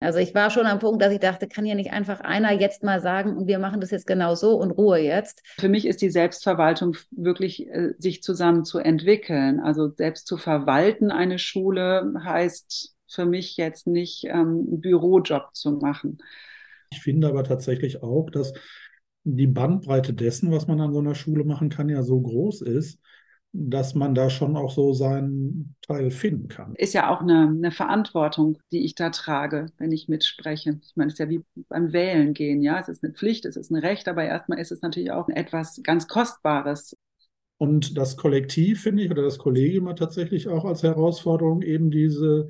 Also ich war schon am Punkt, dass ich dachte, kann ja nicht einfach einer jetzt mal sagen, und wir machen das jetzt genau so und Ruhe jetzt. Für mich ist die Selbstverwaltung wirklich, äh, sich zusammen zu entwickeln. Also selbst zu verwalten eine Schule heißt für mich jetzt nicht, ähm, einen Bürojob zu machen. Ich finde aber tatsächlich auch, dass die Bandbreite dessen, was man an so einer Schule machen kann, ja so groß ist, dass man da schon auch so seinen Teil finden kann. Ist ja auch eine, eine Verantwortung, die ich da trage, wenn ich mitspreche. Ich meine, es ist ja wie beim Wählen gehen, ja. Es ist eine Pflicht, es ist ein Recht, aber erstmal ist es natürlich auch etwas ganz Kostbares. Und das Kollektiv, finde ich, oder das Kollegium hat tatsächlich auch als Herausforderung eben diese,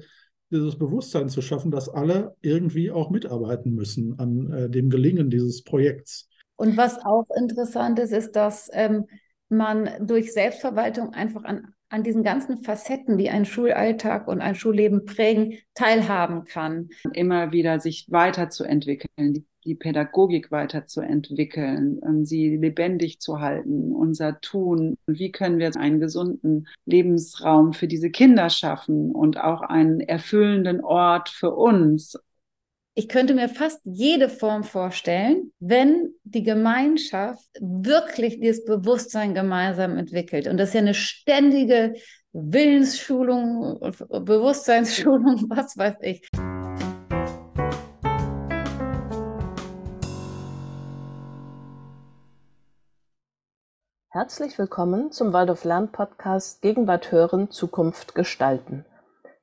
dieses Bewusstsein zu schaffen, dass alle irgendwie auch mitarbeiten müssen an äh, dem Gelingen dieses Projekts. Und was auch interessant ist, ist, dass ähm, man durch Selbstverwaltung einfach an, an diesen ganzen Facetten, die einen Schulalltag und ein Schulleben prägen, teilhaben kann. Immer wieder sich weiterzuentwickeln, die, die Pädagogik weiterzuentwickeln, ähm, sie lebendig zu halten, unser Tun. Wie können wir einen gesunden Lebensraum für diese Kinder schaffen und auch einen erfüllenden Ort für uns? Ich könnte mir fast jede Form vorstellen, wenn die Gemeinschaft wirklich dieses Bewusstsein gemeinsam entwickelt. Und das ist ja eine ständige Willensschulung, Bewusstseinsschulung, was weiß ich. Herzlich willkommen zum Waldorf Lern Podcast Gegenwart hören, Zukunft gestalten,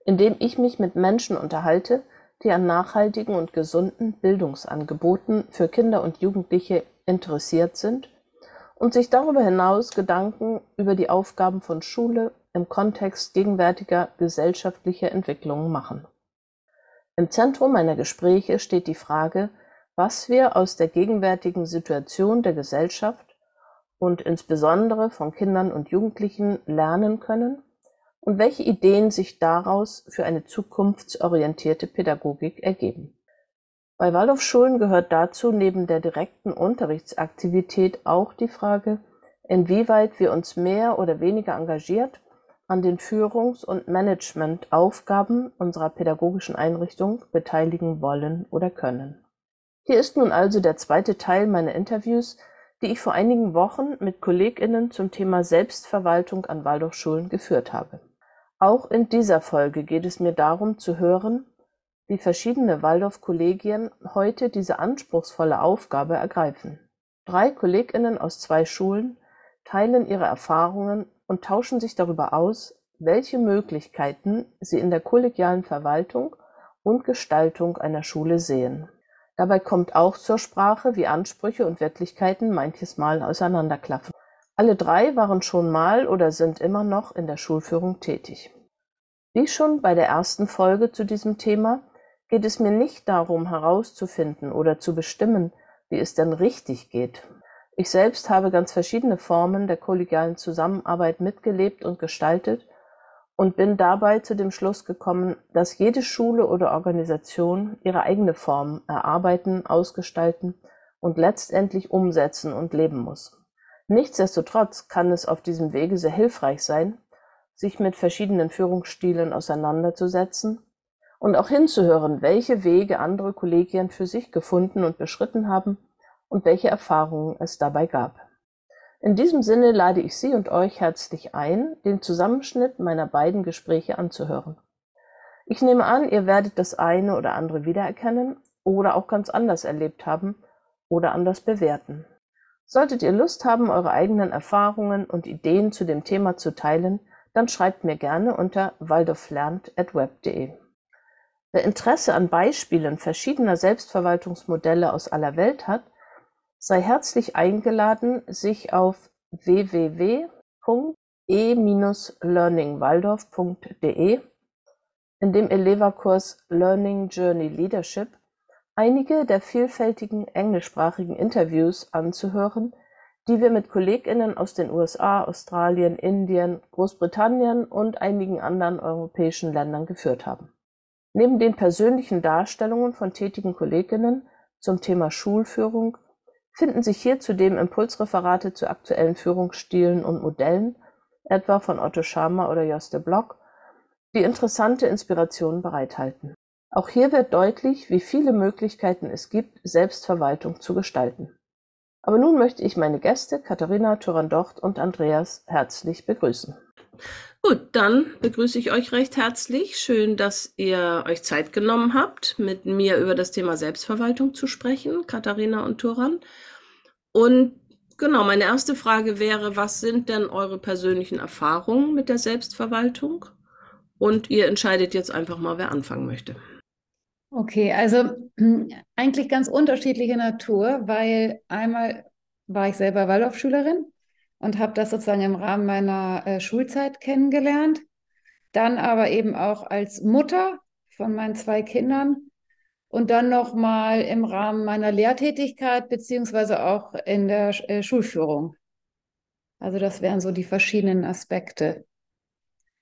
in dem ich mich mit Menschen unterhalte, die an nachhaltigen und gesunden Bildungsangeboten für Kinder und Jugendliche interessiert sind und sich darüber hinaus Gedanken über die Aufgaben von Schule im Kontext gegenwärtiger gesellschaftlicher Entwicklungen machen. Im Zentrum meiner Gespräche steht die Frage, was wir aus der gegenwärtigen Situation der Gesellschaft und insbesondere von Kindern und Jugendlichen lernen können und welche Ideen sich daraus für eine zukunftsorientierte Pädagogik ergeben. Bei Waldorfschulen gehört dazu neben der direkten Unterrichtsaktivität auch die Frage, inwieweit wir uns mehr oder weniger engagiert an den Führungs- und Managementaufgaben unserer pädagogischen Einrichtung beteiligen wollen oder können. Hier ist nun also der zweite Teil meiner Interviews, die ich vor einigen Wochen mit KollegInnen zum Thema Selbstverwaltung an Waldorfschulen geführt habe. Auch in dieser Folge geht es mir darum zu hören, wie verschiedene Waldorf-Kollegien heute diese anspruchsvolle Aufgabe ergreifen. Drei KollegInnen aus zwei Schulen teilen ihre Erfahrungen und tauschen sich darüber aus, welche Möglichkeiten sie in der kollegialen Verwaltung und Gestaltung einer Schule sehen. Dabei kommt auch zur Sprache, wie Ansprüche und Wirklichkeiten manches Mal auseinanderklaffen. Alle drei waren schon mal oder sind immer noch in der Schulführung tätig. Wie schon bei der ersten Folge zu diesem Thema geht es mir nicht darum herauszufinden oder zu bestimmen, wie es denn richtig geht. Ich selbst habe ganz verschiedene Formen der kollegialen Zusammenarbeit mitgelebt und gestaltet und bin dabei zu dem Schluss gekommen, dass jede Schule oder Organisation ihre eigene Form erarbeiten, ausgestalten und letztendlich umsetzen und leben muss. Nichtsdestotrotz kann es auf diesem Wege sehr hilfreich sein, sich mit verschiedenen Führungsstilen auseinanderzusetzen und auch hinzuhören, welche Wege andere Kollegien für sich gefunden und beschritten haben und welche Erfahrungen es dabei gab. In diesem Sinne lade ich Sie und euch herzlich ein, den Zusammenschnitt meiner beiden Gespräche anzuhören. Ich nehme an, ihr werdet das eine oder andere wiedererkennen oder auch ganz anders erlebt haben oder anders bewerten. Solltet ihr Lust haben, eure eigenen Erfahrungen und Ideen zu dem Thema zu teilen, dann schreibt mir gerne unter waldorflernt.web.de. Wer Interesse an Beispielen verschiedener Selbstverwaltungsmodelle aus aller Welt hat, sei herzlich eingeladen, sich auf www.e-learningwaldorf.de in dem Eleva-Kurs Learning Journey Leadership einige der vielfältigen englischsprachigen Interviews anzuhören, die wir mit KollegInnen aus den USA, Australien, Indien, Großbritannien und einigen anderen europäischen Ländern geführt haben. Neben den persönlichen Darstellungen von tätigen KollegInnen zum Thema Schulführung finden sich hier zudem Impulsreferate zu aktuellen Führungsstilen und Modellen, etwa von Otto Scharmer oder Joste Block, die interessante Inspirationen bereithalten. Auch hier wird deutlich, wie viele Möglichkeiten es gibt, Selbstverwaltung zu gestalten. Aber nun möchte ich meine Gäste Katharina Thurandocht und Andreas herzlich begrüßen. Gut, dann begrüße ich euch recht herzlich. Schön, dass ihr euch Zeit genommen habt, mit mir über das Thema Selbstverwaltung zu sprechen, Katharina und Turan. Und genau, meine erste Frage wäre, was sind denn eure persönlichen Erfahrungen mit der Selbstverwaltung? Und ihr entscheidet jetzt einfach mal, wer anfangen möchte. Okay, also eigentlich ganz unterschiedliche Natur, weil einmal war ich selber Waldorfschülerin und habe das sozusagen im Rahmen meiner äh, Schulzeit kennengelernt. Dann aber eben auch als Mutter von meinen zwei Kindern und dann nochmal im Rahmen meiner Lehrtätigkeit beziehungsweise auch in der äh, Schulführung. Also das wären so die verschiedenen Aspekte.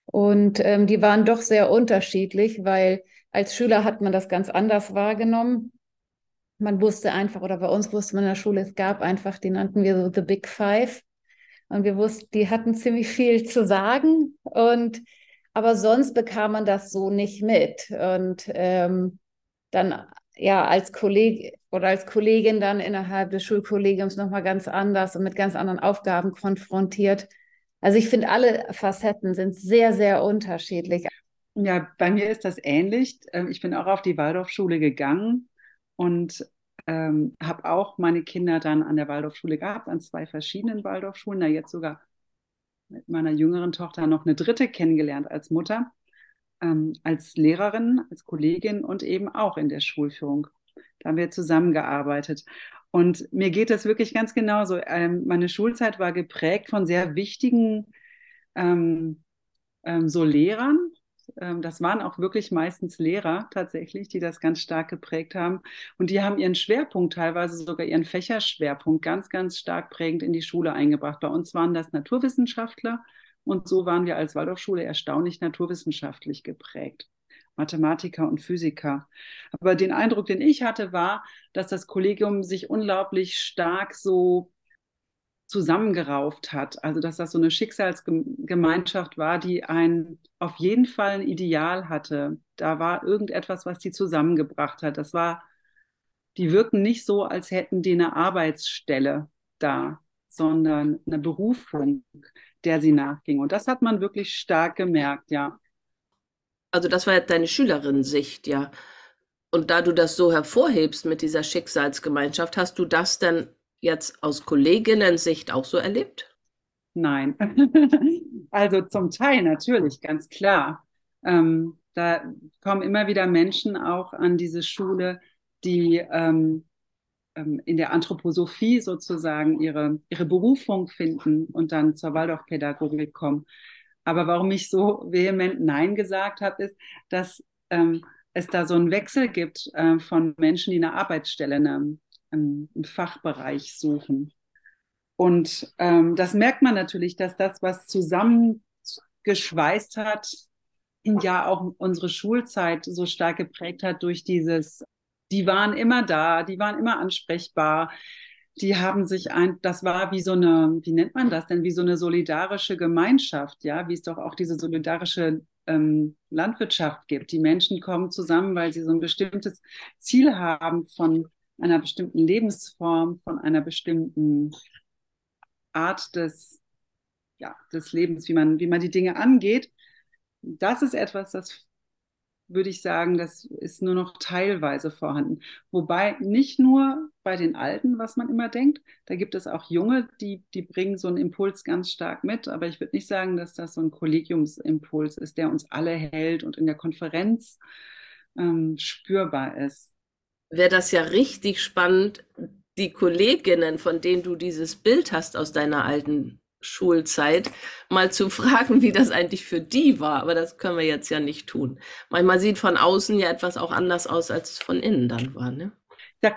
Und ähm, die waren doch sehr unterschiedlich, weil als Schüler hat man das ganz anders wahrgenommen. Man wusste einfach, oder bei uns wusste man in der Schule, es gab einfach, die nannten wir so The Big Five. Und wir wussten, die hatten ziemlich viel zu sagen. Und aber sonst bekam man das so nicht mit. Und ähm, dann ja als Kolleg oder als Kollegin dann innerhalb des Schulkollegiums nochmal ganz anders und mit ganz anderen Aufgaben konfrontiert. Also ich finde, alle Facetten sind sehr, sehr unterschiedlich. Ja, bei mir ist das ähnlich. Ähm, ich bin auch auf die Waldorfschule gegangen und ähm, habe auch meine Kinder dann an der Waldorfschule gehabt, an zwei verschiedenen Waldorfschulen. Da jetzt sogar mit meiner jüngeren Tochter noch eine dritte kennengelernt als Mutter, ähm, als Lehrerin, als Kollegin und eben auch in der Schulführung. Da haben wir zusammengearbeitet. Und mir geht das wirklich ganz genauso. Ähm, meine Schulzeit war geprägt von sehr wichtigen ähm, ähm, so Lehrern, das waren auch wirklich meistens Lehrer tatsächlich, die das ganz stark geprägt haben. Und die haben ihren Schwerpunkt, teilweise sogar ihren Fächerschwerpunkt, ganz, ganz stark prägend in die Schule eingebracht. Bei uns waren das Naturwissenschaftler und so waren wir als Waldorfschule erstaunlich naturwissenschaftlich geprägt. Mathematiker und Physiker. Aber den Eindruck, den ich hatte, war, dass das Kollegium sich unglaublich stark so zusammengerauft hat. Also dass das so eine Schicksalsgemeinschaft war, die ein auf jeden Fall ein Ideal hatte. Da war irgendetwas, was die zusammengebracht hat. Das war, die wirken nicht so, als hätten die eine Arbeitsstelle da, sondern eine Berufung, der sie nachging. Und das hat man wirklich stark gemerkt, ja. Also das war deine Schülerinnensicht, ja. Und da du das so hervorhebst mit dieser Schicksalsgemeinschaft, hast du das denn jetzt aus Kolleginnen-Sicht auch so erlebt? Nein. also zum Teil natürlich, ganz klar. Ähm, da kommen immer wieder Menschen auch an diese Schule, die ähm, ähm, in der Anthroposophie sozusagen ihre, ihre Berufung finden und dann zur Waldorfpädagogik kommen. Aber warum ich so vehement Nein gesagt habe, ist, dass ähm, es da so einen Wechsel gibt äh, von Menschen, die eine Arbeitsstelle, eine, im Fachbereich suchen. Und ähm, das merkt man natürlich, dass das, was zusammengeschweißt hat, ja auch unsere Schulzeit so stark geprägt hat durch dieses, die waren immer da, die waren immer ansprechbar, die haben sich ein, das war wie so eine, wie nennt man das denn, wie so eine solidarische Gemeinschaft, ja, wie es doch auch diese solidarische ähm, Landwirtschaft gibt. Die Menschen kommen zusammen, weil sie so ein bestimmtes Ziel haben von einer bestimmten Lebensform, von einer bestimmten Art des, ja, des Lebens, wie man, wie man die Dinge angeht. Das ist etwas, das würde ich sagen, das ist nur noch teilweise vorhanden. Wobei nicht nur bei den Alten, was man immer denkt, da gibt es auch Junge, die, die bringen so einen Impuls ganz stark mit, aber ich würde nicht sagen, dass das so ein Kollegiumsimpuls ist, der uns alle hält und in der Konferenz ähm, spürbar ist wäre das ja richtig spannend, die Kolleginnen, von denen du dieses Bild hast aus deiner alten Schulzeit, mal zu fragen, wie das eigentlich für die war. Aber das können wir jetzt ja nicht tun. Manchmal sieht von außen ja etwas auch anders aus, als es von innen dann war. Ne?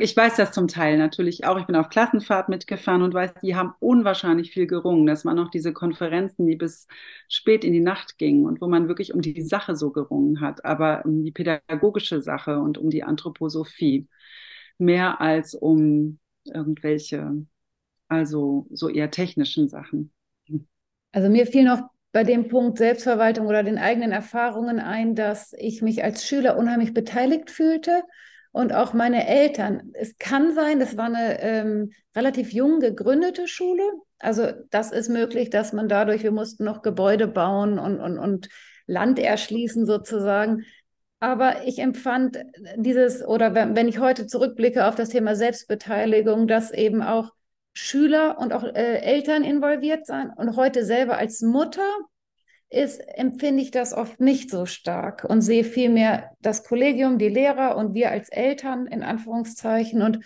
Ich weiß das zum Teil natürlich auch. Ich bin auf Klassenfahrt mitgefahren und weiß, die haben unwahrscheinlich viel gerungen. Das waren auch diese Konferenzen, die bis spät in die Nacht gingen und wo man wirklich um die Sache so gerungen hat, aber um die pädagogische Sache und um die Anthroposophie. Mehr als um irgendwelche, also so eher technischen Sachen. Also mir fiel noch bei dem Punkt Selbstverwaltung oder den eigenen Erfahrungen ein, dass ich mich als Schüler unheimlich beteiligt fühlte und auch meine Eltern. Es kann sein, das war eine ähm, relativ jung gegründete Schule. Also das ist möglich, dass man dadurch, wir mussten noch Gebäude bauen und, und, und Land erschließen sozusagen. Aber ich empfand dieses, oder wenn ich heute zurückblicke auf das Thema Selbstbeteiligung, dass eben auch Schüler und auch äh, Eltern involviert sein. Und heute selber als Mutter ist, empfinde ich das oft nicht so stark und sehe vielmehr das Kollegium, die Lehrer und wir als Eltern in Anführungszeichen. Und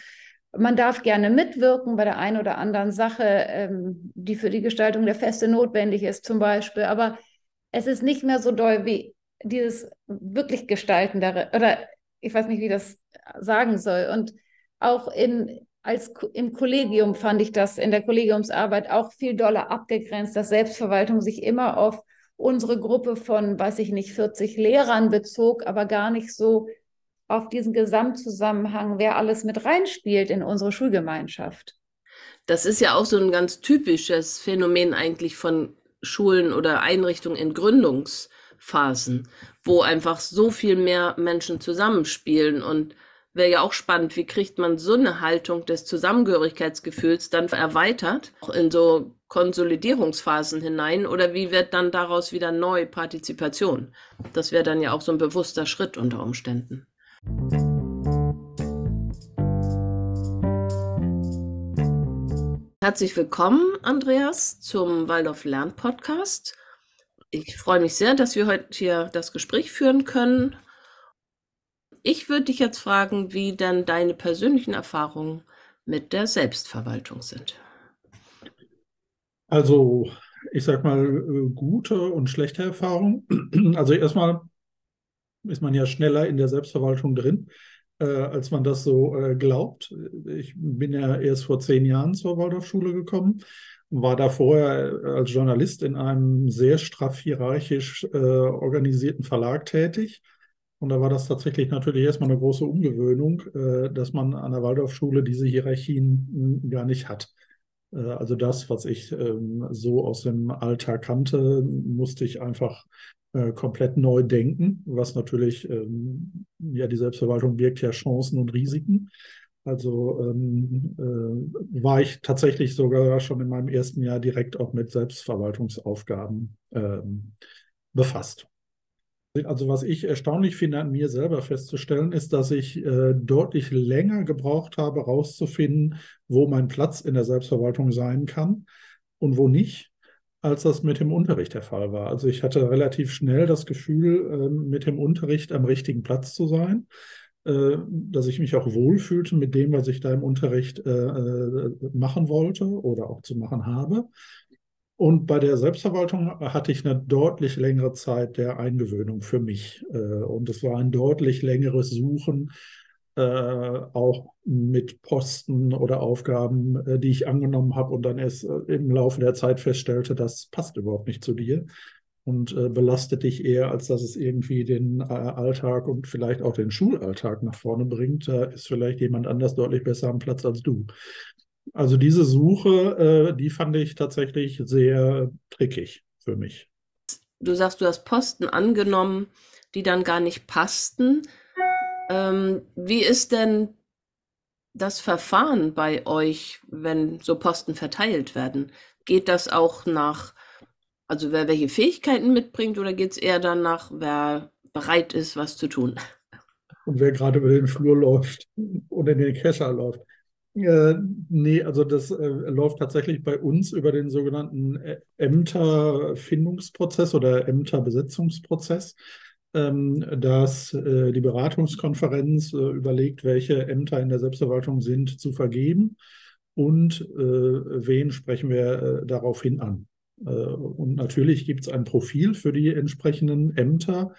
man darf gerne mitwirken bei der einen oder anderen Sache, ähm, die für die Gestaltung der Feste notwendig ist, zum Beispiel. Aber es ist nicht mehr so doll wie dieses wirklich Gestaltende oder ich weiß nicht, wie das sagen soll. Und auch in, als im Kollegium fand ich das in der Kollegiumsarbeit auch viel doller abgegrenzt, dass Selbstverwaltung sich immer auf unsere Gruppe von, weiß ich nicht, 40 Lehrern bezog, aber gar nicht so auf diesen Gesamtzusammenhang, wer alles mit reinspielt in unsere Schulgemeinschaft. Das ist ja auch so ein ganz typisches Phänomen eigentlich von Schulen oder Einrichtungen in Gründungsphasen, wo einfach so viel mehr Menschen zusammenspielen und wäre ja auch spannend, wie kriegt man so eine Haltung des Zusammengehörigkeitsgefühls dann erweitert, auch in so Konsolidierungsphasen hinein oder wie wird dann daraus wieder neu Partizipation? Das wäre dann ja auch so ein bewusster Schritt unter Umständen. Herzlich willkommen, Andreas, zum Waldorf Lern Podcast. Ich freue mich sehr, dass wir heute hier das Gespräch führen können ich würde dich jetzt fragen, wie denn deine persönlichen Erfahrungen mit der Selbstverwaltung sind. Also, ich sag mal, äh, gute und schlechte Erfahrungen. Also erstmal ist man ja schneller in der Selbstverwaltung drin, äh, als man das so äh, glaubt. Ich bin ja erst vor zehn Jahren zur Waldorfschule gekommen war da vorher als Journalist in einem sehr straff hierarchisch äh, organisierten Verlag tätig und da war das tatsächlich natürlich erstmal eine große Umgewöhnung, äh, dass man an der Waldorfschule diese Hierarchien hm, gar nicht hat. Äh, also das, was ich ähm, so aus dem Alltag kannte, musste ich einfach äh, komplett neu denken, was natürlich, ähm, ja, die Selbstverwaltung birgt ja Chancen und Risiken. Also ähm, äh, war ich tatsächlich sogar schon in meinem ersten Jahr direkt auch mit Selbstverwaltungsaufgaben ähm, befasst. Also was ich erstaunlich finde an mir selber festzustellen, ist, dass ich äh, deutlich länger gebraucht habe, herauszufinden, wo mein Platz in der Selbstverwaltung sein kann und wo nicht, als das mit dem Unterricht der Fall war. Also ich hatte relativ schnell das Gefühl, äh, mit dem Unterricht am richtigen Platz zu sein, äh, dass ich mich auch wohlfühlte mit dem, was ich da im Unterricht äh, äh, machen wollte oder auch zu machen habe. Und bei der Selbstverwaltung hatte ich eine deutlich längere Zeit der Eingewöhnung für mich. Äh, und es war ein deutlich längeres Suchen, äh, auch mit Posten oder Aufgaben, äh, die ich angenommen habe und dann erst im Laufe der Zeit feststellte, das passt überhaupt nicht zu dir und belastet dich eher, als dass es irgendwie den Alltag und vielleicht auch den Schulalltag nach vorne bringt. Da ist vielleicht jemand anders deutlich besser am Platz als du. Also diese Suche, äh, die fand ich tatsächlich sehr trickig für mich. Du sagst, du hast Posten angenommen, die dann gar nicht passten. Ähm, wie ist denn das Verfahren bei euch, wenn so Posten verteilt werden? Geht das auch nach, also wer welche Fähigkeiten mitbringt oder geht es eher danach, wer bereit ist, was zu tun? Und wer gerade über den Flur läuft oder in den Kescher läuft. Äh, nee, also das äh, läuft tatsächlich bei uns über den sogenannten äh, Ämterfindungsprozess oder Ämterbesetzungsprozess, ähm, dass äh, die Beratungskonferenz äh, überlegt, welche Ämter in der Selbstverwaltung sind zu vergeben und äh, wen sprechen wir daraufhin an. und natürlich gibt es ein Profil für die entsprechenden Ämter, äh,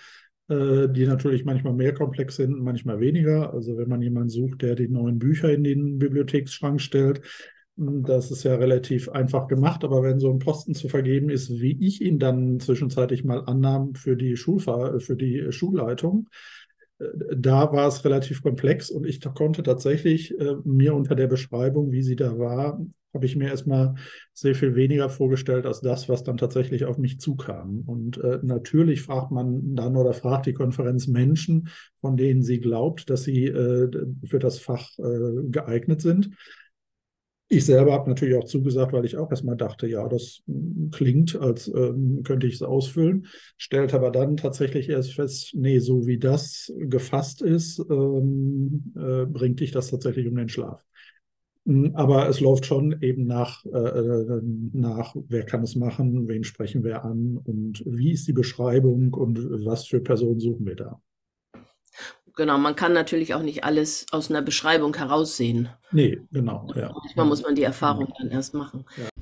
die natürlich manchmal mehr komplex sind, manchmal weniger. Also wenn man jemanden sucht, der die neuen Bücher in den Bibliotheksschrank stellt, hm, das ist ja relativ einfach gemacht, aber wenn so ein Posten zu vergeben ist, wie ich ihn dann zwischenzeitlich mal annahm für die Schulfahr für die Schulleitung, da war es relativ komplex und ich konnte tatsächlich äh, mir unter der Beschreibung, wie sie da war, habe ich mir erstmal sehr viel weniger vorgestellt als das, was dann tatsächlich auf mich zukam. Und äh, natürlich fragt man dann oder fragt die Konferenz Menschen, von denen sie glaubt, dass sie äh, für das Fach äh, geeignet sind. Ich selber habe natürlich auch zugesagt, weil ich auch erstmal dachte, ja, das klingt, als ähm, könnte ich es ausfüllen, stellte aber dann tatsächlich erst fest, nee, so wie das gefasst ist, ähm, äh, bringt dich das tatsächlich um den Schlaf. Hm, aber es läuft schon eben nach, äh, äh, nach, wer kann es machen, wen sprechen wir an und wie ist die Beschreibung und was für Personen suchen wir da. Genau, man kann natürlich auch nicht alles aus einer Beschreibung heraussehen. Nee, genau. Ja. Manchmal muss man die Erfahrung dann erst machen. Ja.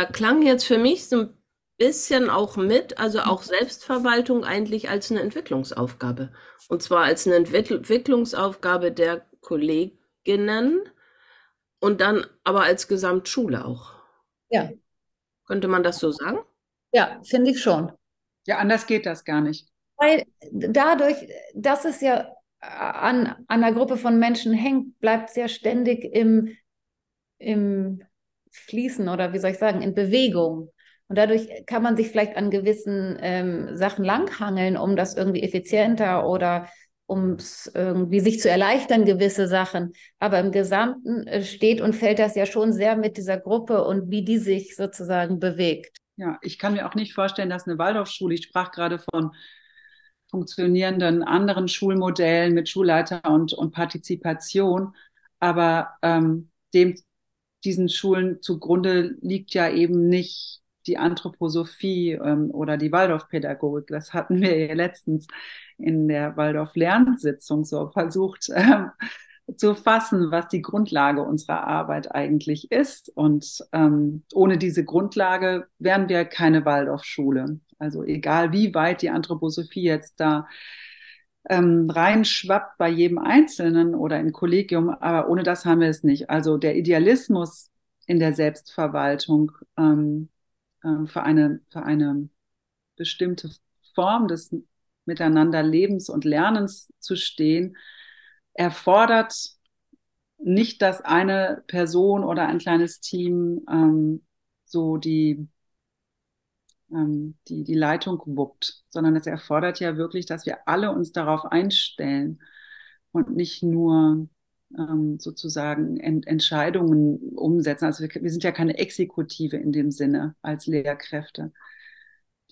Da klang jetzt für mich so ein bisschen auch mit, also auch Selbstverwaltung eigentlich als eine Entwicklungsaufgabe. Und zwar als eine Entwicklungsaufgabe der Kolleginnen und dann aber als Gesamtschule auch. Ja. Könnte man das so sagen? Ja, finde ich schon. Ja, anders geht das gar nicht. Weil dadurch, dass es ja an, an einer Gruppe von Menschen hängt, bleibt es ja ständig im, im Fließen oder wie soll ich sagen, in Bewegung. Und dadurch kann man sich vielleicht an gewissen ähm, Sachen langhangeln, um das irgendwie effizienter oder um irgendwie sich zu erleichtern, gewisse Sachen. Aber im Gesamten äh, steht und fällt das ja schon sehr mit dieser Gruppe und wie die sich sozusagen bewegt. Ja, ich kann mir auch nicht vorstellen, dass eine Waldorfschule, ich sprach gerade von funktionierenden anderen Schulmodellen mit Schulleiter und, und Partizipation, aber ähm, dem, diesen Schulen zugrunde liegt ja eben nicht die Anthroposophie ähm, oder die Waldorfpädagogik. Das hatten wir ja letztens in der Waldorf-Lernsitzung so versucht ähm, zu fassen, was die Grundlage unserer Arbeit eigentlich ist. Und ähm, ohne diese Grundlage wären wir keine Waldorfschule. Also egal, wie weit die Anthroposophie jetzt da ähm, reinschwappt bei jedem Einzelnen oder im Kollegium, aber ohne das haben wir es nicht. Also der Idealismus in der Selbstverwaltung ähm, äh, für, eine, für eine bestimmte Form des Miteinanderlebens und Lernens zu stehen, erfordert nicht, dass eine Person oder ein kleines Team ähm, so die, ähm, die, die Leitung wuppt, sondern es erfordert ja wirklich, dass wir alle uns darauf einstellen und nicht nur ähm, sozusagen Ent Entscheidungen umsetzen. Also wir, wir sind ja keine Exekutive in dem Sinne als Lehrkräfte,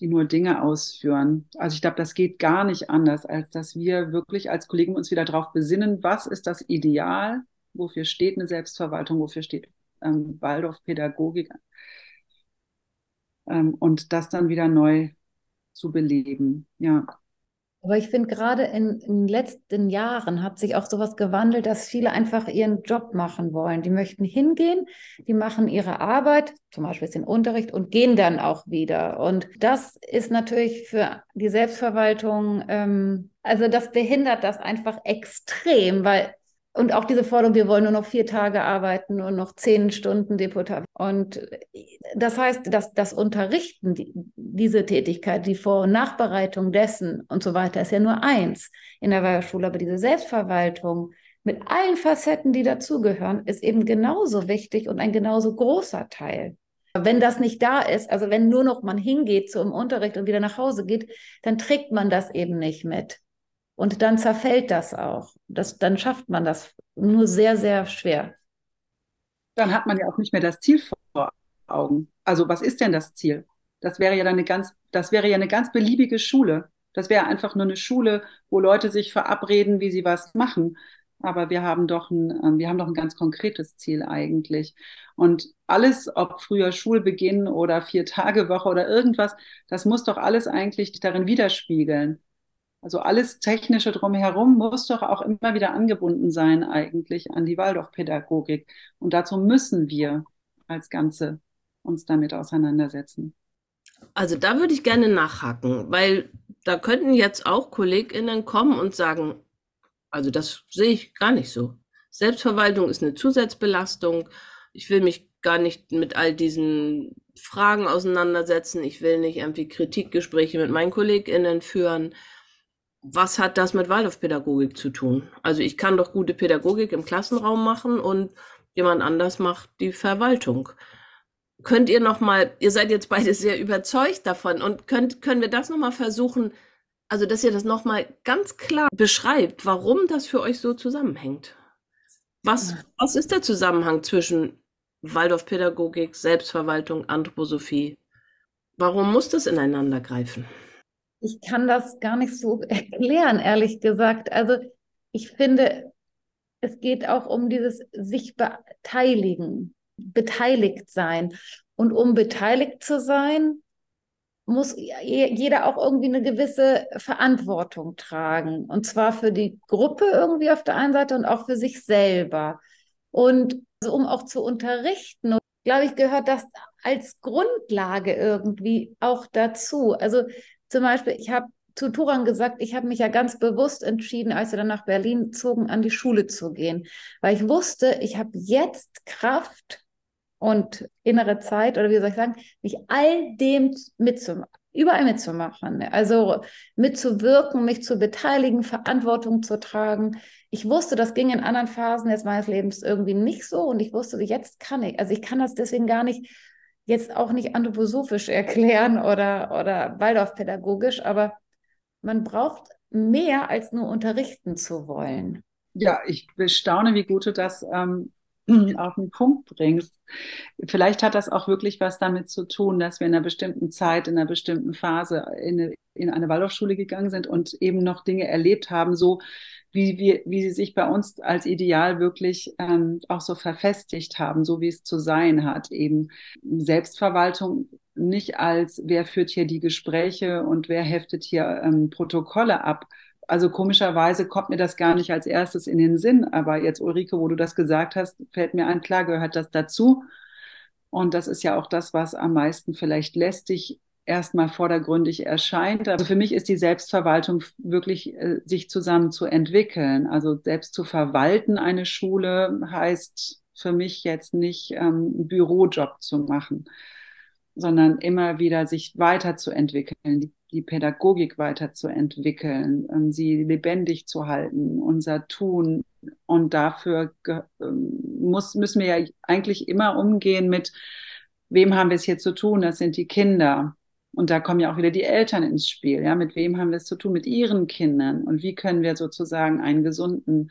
die nur Dinge ausführen. Also ich glaube, das geht gar nicht anders, als dass wir wirklich als Kollegen uns wieder darauf besinnen, was ist das Ideal, wofür steht eine Selbstverwaltung, wofür steht ähm, Waldorf-Pädagogik ähm, und das dann wieder neu zu beleben. Ja. Aber ich finde, gerade in, den letzten Jahren hat sich auch sowas gewandelt, dass viele einfach ihren Job machen wollen. Die möchten hingehen, die machen ihre Arbeit, zum Beispiel den Unterricht und gehen dann auch wieder. Und das ist natürlich für die Selbstverwaltung, ähm, also das behindert das einfach extrem, weil und auch diese Forderung, wir wollen nur noch vier Tage arbeiten, nur noch zehn Stunden Deputat. Und das heißt, dass das Unterrichten, die, diese Tätigkeit, die Vor- und Nachbereitung dessen und so weiter, ist ja nur eins in der Waldorfschule. Aber diese Selbstverwaltung mit allen Facetten, die dazugehören, ist eben genauso wichtig und ein genauso großer Teil. Wenn das nicht da ist, also wenn nur noch man hingeht zum Unterricht und wieder nach Hause geht, dann trägt man das eben nicht mit. Und dann zerfällt das auch. Das, dann schafft man das nur sehr, sehr schwer. Dann hat man ja auch nicht mehr das Ziel vor Augen. Also was ist denn das Ziel? Das wäre ja dann eine ganz, das wäre ja eine ganz beliebige Schule. Das wäre einfach nur eine Schule, wo Leute sich verabreden, wie sie was machen. Aber wir haben doch ein, ähm, wir haben doch ein ganz konkretes Ziel eigentlich. Und alles, ob früher Schulbeginn oder vier Tage Woche oder irgendwas, das muss doch alles eigentlich darin widerspiegeln. Also alles Technische drumherum muss doch auch immer wieder angebunden sein eigentlich an die Waldorfpädagogik. Und dazu müssen wir als Ganze uns damit auseinandersetzen. Also da würde ich gerne nachhaken, weil da könnten jetzt auch KollegInnen kommen und sagen, also das sehe ich gar nicht so. Selbstverwaltung ist eine Zusatzbelastung. Ich will mich gar nicht mit all diesen Fragen auseinandersetzen. Ich will nicht irgendwie Kritikgespräche mit meinen KollegInnen führen. Was hat das mit Waldorfpädagogik zu tun? Also ich kann doch gute Pädagogik im Klassenraum machen und jemand anders macht die Verwaltung. Könnt ihr noch mal, ihr seid jetzt beide sehr überzeugt davon und könnt, können wir das noch mal versuchen, also dass ihr das noch mal ganz klar beschreibt, warum das für euch so zusammenhängt? Was, was ist der Zusammenhang zwischen Waldorfpädagogik, Selbstverwaltung, Anthroposophie? Warum muss das ineinander greifen? Ich kann das gar nicht so erklären, ehrlich gesagt. Also ich finde, es geht auch um dieses sich beteiligen, beteiligt sein. Und um beteiligt zu sein, muss jeder auch irgendwie eine gewisse Verantwortung tragen. Und zwar für die Gruppe irgendwie auf der einen Seite und auch für sich selber. Und also um auch zu unterrichten, glaube ich, gehört das als Grundlage irgendwie auch dazu. Also zum Beispiel, ich habe zu Turan gesagt, ich habe mich ja ganz bewusst entschieden, als wir dann nach Berlin zogen, an die Schule zu gehen, weil ich wusste, ich habe jetzt Kraft und innere Zeit oder wie soll ich sagen, mich all dem mitzumachen, überall mitzumachen. Also mitzuwirken, mich zu beteiligen, Verantwortung zu tragen. Ich wusste, das ging in anderen Phasen jetzt meines Lebens irgendwie nicht so und ich wusste, jetzt kann ich. Also ich kann das deswegen gar nicht jetzt auch nicht anthroposophisch erklären oder, oder Waldorfpädagogisch, aber man braucht mehr als nur unterrichten zu wollen. Ja, ich bestaune, wie gut du das ähm, auf den Punkt bringst. Vielleicht hat das auch wirklich was damit zu tun, dass wir in einer bestimmten Zeit, in einer bestimmten Phase in eine, in eine Waldorfschule gegangen sind und eben noch Dinge erlebt haben, so wie, wir, wie sie sich bei uns als Ideal wirklich ähm, auch so verfestigt haben, so wie es zu sein hat. Eben Selbstverwaltung nicht als, wer führt hier die Gespräche und wer heftet hier ähm, Protokolle ab, also komischerweise kommt mir das gar nicht als erstes in den Sinn, aber jetzt Ulrike, wo du das gesagt hast, fällt mir ein, klar gehört das dazu. Und das ist ja auch das, was am meisten vielleicht lästig erstmal vordergründig erscheint. Also für mich ist die Selbstverwaltung wirklich, äh, sich zusammen zu entwickeln. Also selbst zu verwalten eine Schule heißt für mich jetzt nicht ähm, einen Bürojob zu machen, sondern immer wieder sich weiterzuentwickeln, die die Pädagogik weiterzuentwickeln, ähm, sie lebendig zu halten, unser Tun. Und dafür ähm, muss, müssen wir ja eigentlich immer umgehen mit, wem haben wir es hier zu tun? Das sind die Kinder. Und da kommen ja auch wieder die Eltern ins Spiel. Ja, mit wem haben wir es zu tun? Mit ihren Kindern. Und wie können wir sozusagen einen gesunden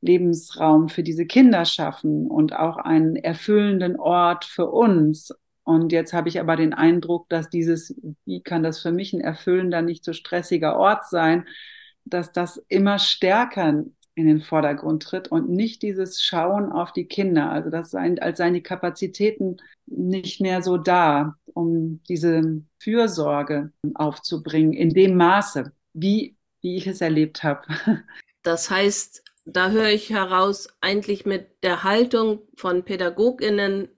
Lebensraum für diese Kinder schaffen und auch einen erfüllenden Ort für uns und jetzt habe ich aber den Eindruck, dass dieses, wie kann das für mich ein erfüllender, nicht so stressiger Ort sein, dass das immer stärker in den Vordergrund tritt und nicht dieses Schauen auf die Kinder. Also das seien, als seien die Kapazitäten nicht mehr so da, um diese Fürsorge aufzubringen in dem Maße, wie, wie ich es erlebt habe. Das heißt, da höre ich heraus, eigentlich mit der Haltung von PädagogInnen,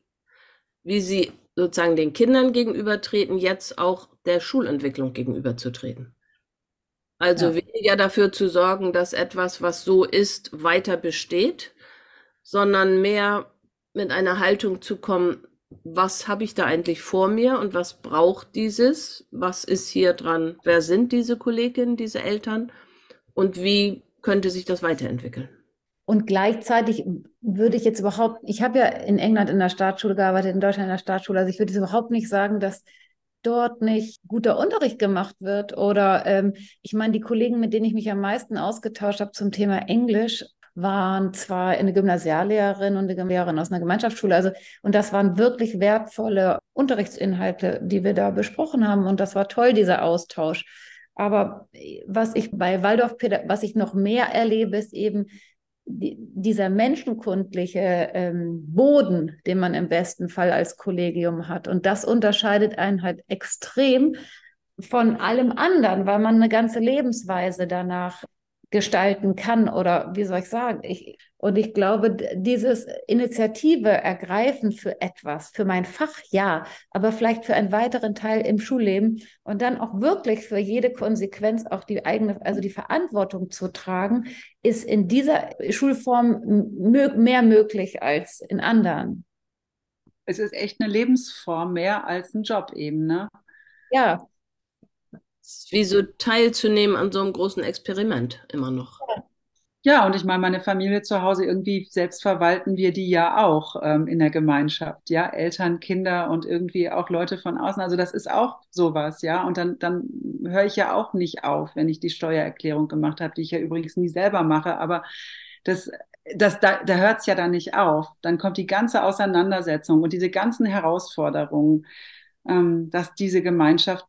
wie sie sozusagen den Kindern gegenübertreten, jetzt auch der Schulentwicklung gegenüberzutreten. Also ja. weniger dafür zu sorgen, dass etwas, was so ist, weiter besteht, sondern mehr mit einer Haltung zu kommen, was habe ich da eigentlich vor mir und was braucht dieses? Was ist hier dran? Wer sind diese Kolleginnen, diese Eltern? Und wie könnte sich das weiterentwickeln? Und gleichzeitig würde ich jetzt überhaupt, ich habe ja in England in der Staatsschule gearbeitet, in Deutschland in der Staatsschule, also ich würde überhaupt nicht sagen, dass dort nicht guter Unterricht gemacht wird. Oder ähm, ich meine, die Kollegen, mit denen ich mich am meisten ausgetauscht habe zum Thema Englisch, waren zwar eine Gymnasiallehrerin und eine Lehrerin aus einer Gemeinschaftsschule, also und das waren wirklich wertvolle Unterrichtsinhalte, die wir da besprochen haben und das war toll dieser Austausch. Aber was ich bei Waldorf, was ich noch mehr erlebe, ist eben dieser menschenkundliche ähm, Boden, den man im besten Fall als Kollegium hat. Und das unterscheidet einen halt extrem von allem anderen, weil man eine ganze Lebensweise danach gestalten kann oder wie soll ich sagen, ich, Und ich glaube, dieses Initiative ergreifen für etwas, für mein Fach, ja, aber vielleicht für einen weiteren Teil im Schulleben und dann auch wirklich für jede Konsequenz auch die eigene, also die Verantwortung zu tragen, ist in dieser Schulform mehr möglich als in anderen. Es ist echt eine Lebensform mehr als ein Job eben, ne? Ja. Wie so teilzunehmen an so einem großen Experiment immer noch. Ja. Und ich meine, meine Familie zu Hause, irgendwie selbst verwalten wir die ja auch ähm, in der Gemeinschaft, ja, Eltern, Kinder und irgendwie auch Leute von außen. Also das ist auch sowas, ja. Und dann, dann höre ich ja auch nicht auf, wenn ich die Steuererklärung gemacht habe, die ich ja übrigens nie selber mache. Aber das, das, da, da hört es ja dann nicht auf. Dann kommt die ganze Auseinandersetzung und diese ganzen Herausforderungen, ähm, dass diese Gemeinschaft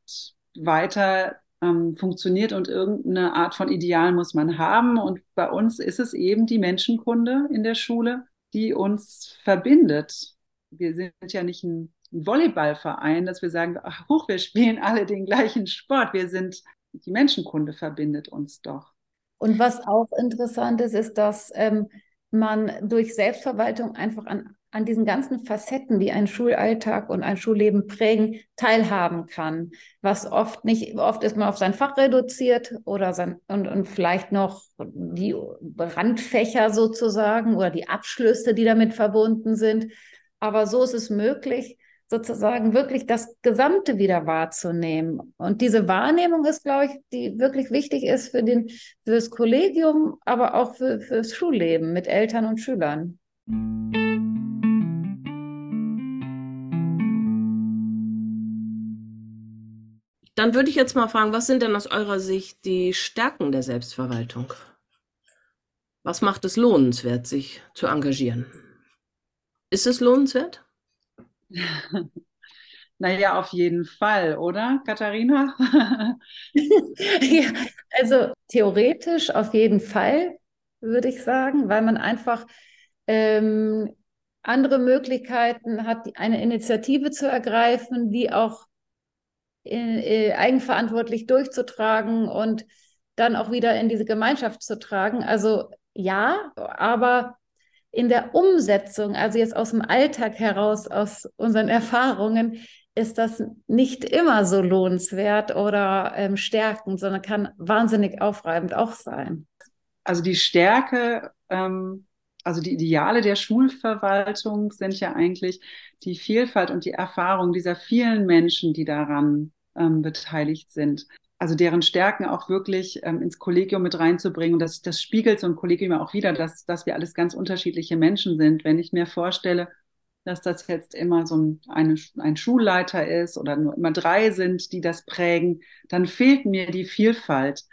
weiter ähm, funktioniert und irgendeine Art von Ideal muss man haben. Und bei uns ist es eben die Menschenkunde in der Schule, die uns verbindet. Wir sind ja nicht ein Volleyballverein, dass wir sagen, ach, hoch, wir spielen alle den gleichen Sport. Wir sind, die Menschenkunde verbindet uns doch. Und was auch interessant ist, ist, dass ähm, man durch Selbstverwaltung einfach an an diesen ganzen Facetten, die einen Schulalltag und ein Schulleben prägen, teilhaben kann. Was oft nicht, oft ist man auf sein Fach reduziert oder sein, und, und vielleicht noch die Randfächer sozusagen oder die Abschlüsse, die damit verbunden sind. Aber so ist es möglich, sozusagen wirklich das Gesamte wieder wahrzunehmen. Und diese Wahrnehmung ist, glaube ich, die wirklich wichtig ist für, den, für das Kollegium, aber auch für, für das Schulleben mit Eltern und Schülern. Dann würde ich jetzt mal fragen, was sind denn aus eurer Sicht die Stärken der Selbstverwaltung? Was macht es lohnenswert, sich zu engagieren? Ist es lohnenswert? Naja, auf jeden Fall, oder, Katharina? ja, also theoretisch auf jeden Fall, würde ich sagen, weil man einfach ähm, andere Möglichkeiten hat, eine Initiative zu ergreifen, die auch äh, eigenverantwortlich durchzutragen und dann auch wieder in diese Gemeinschaft zu tragen. Also ja, aber in der Umsetzung, also jetzt aus dem Alltag heraus, aus unseren Erfahrungen, ist das nicht immer so lohnenswert oder ähm, stärkend, sondern kann wahnsinnig aufreibend auch sein. Also die Stärke, ähm, also die Ideale der Schulverwaltung sind ja eigentlich die Vielfalt und die Erfahrung dieser vielen Menschen, die daran ähm, beteiligt sind. Also deren Stärken auch wirklich ähm, ins Kollegium mit reinzubringen. Und das, das spiegelt so ein Kollegium auch wieder, dass, dass wir alles ganz unterschiedliche Menschen sind. Wenn ich mir vorstelle, dass das jetzt immer so ein, eine, ein Schulleiter ist oder nur immer drei sind, die das prägen, dann fehlt mir die Vielfalt.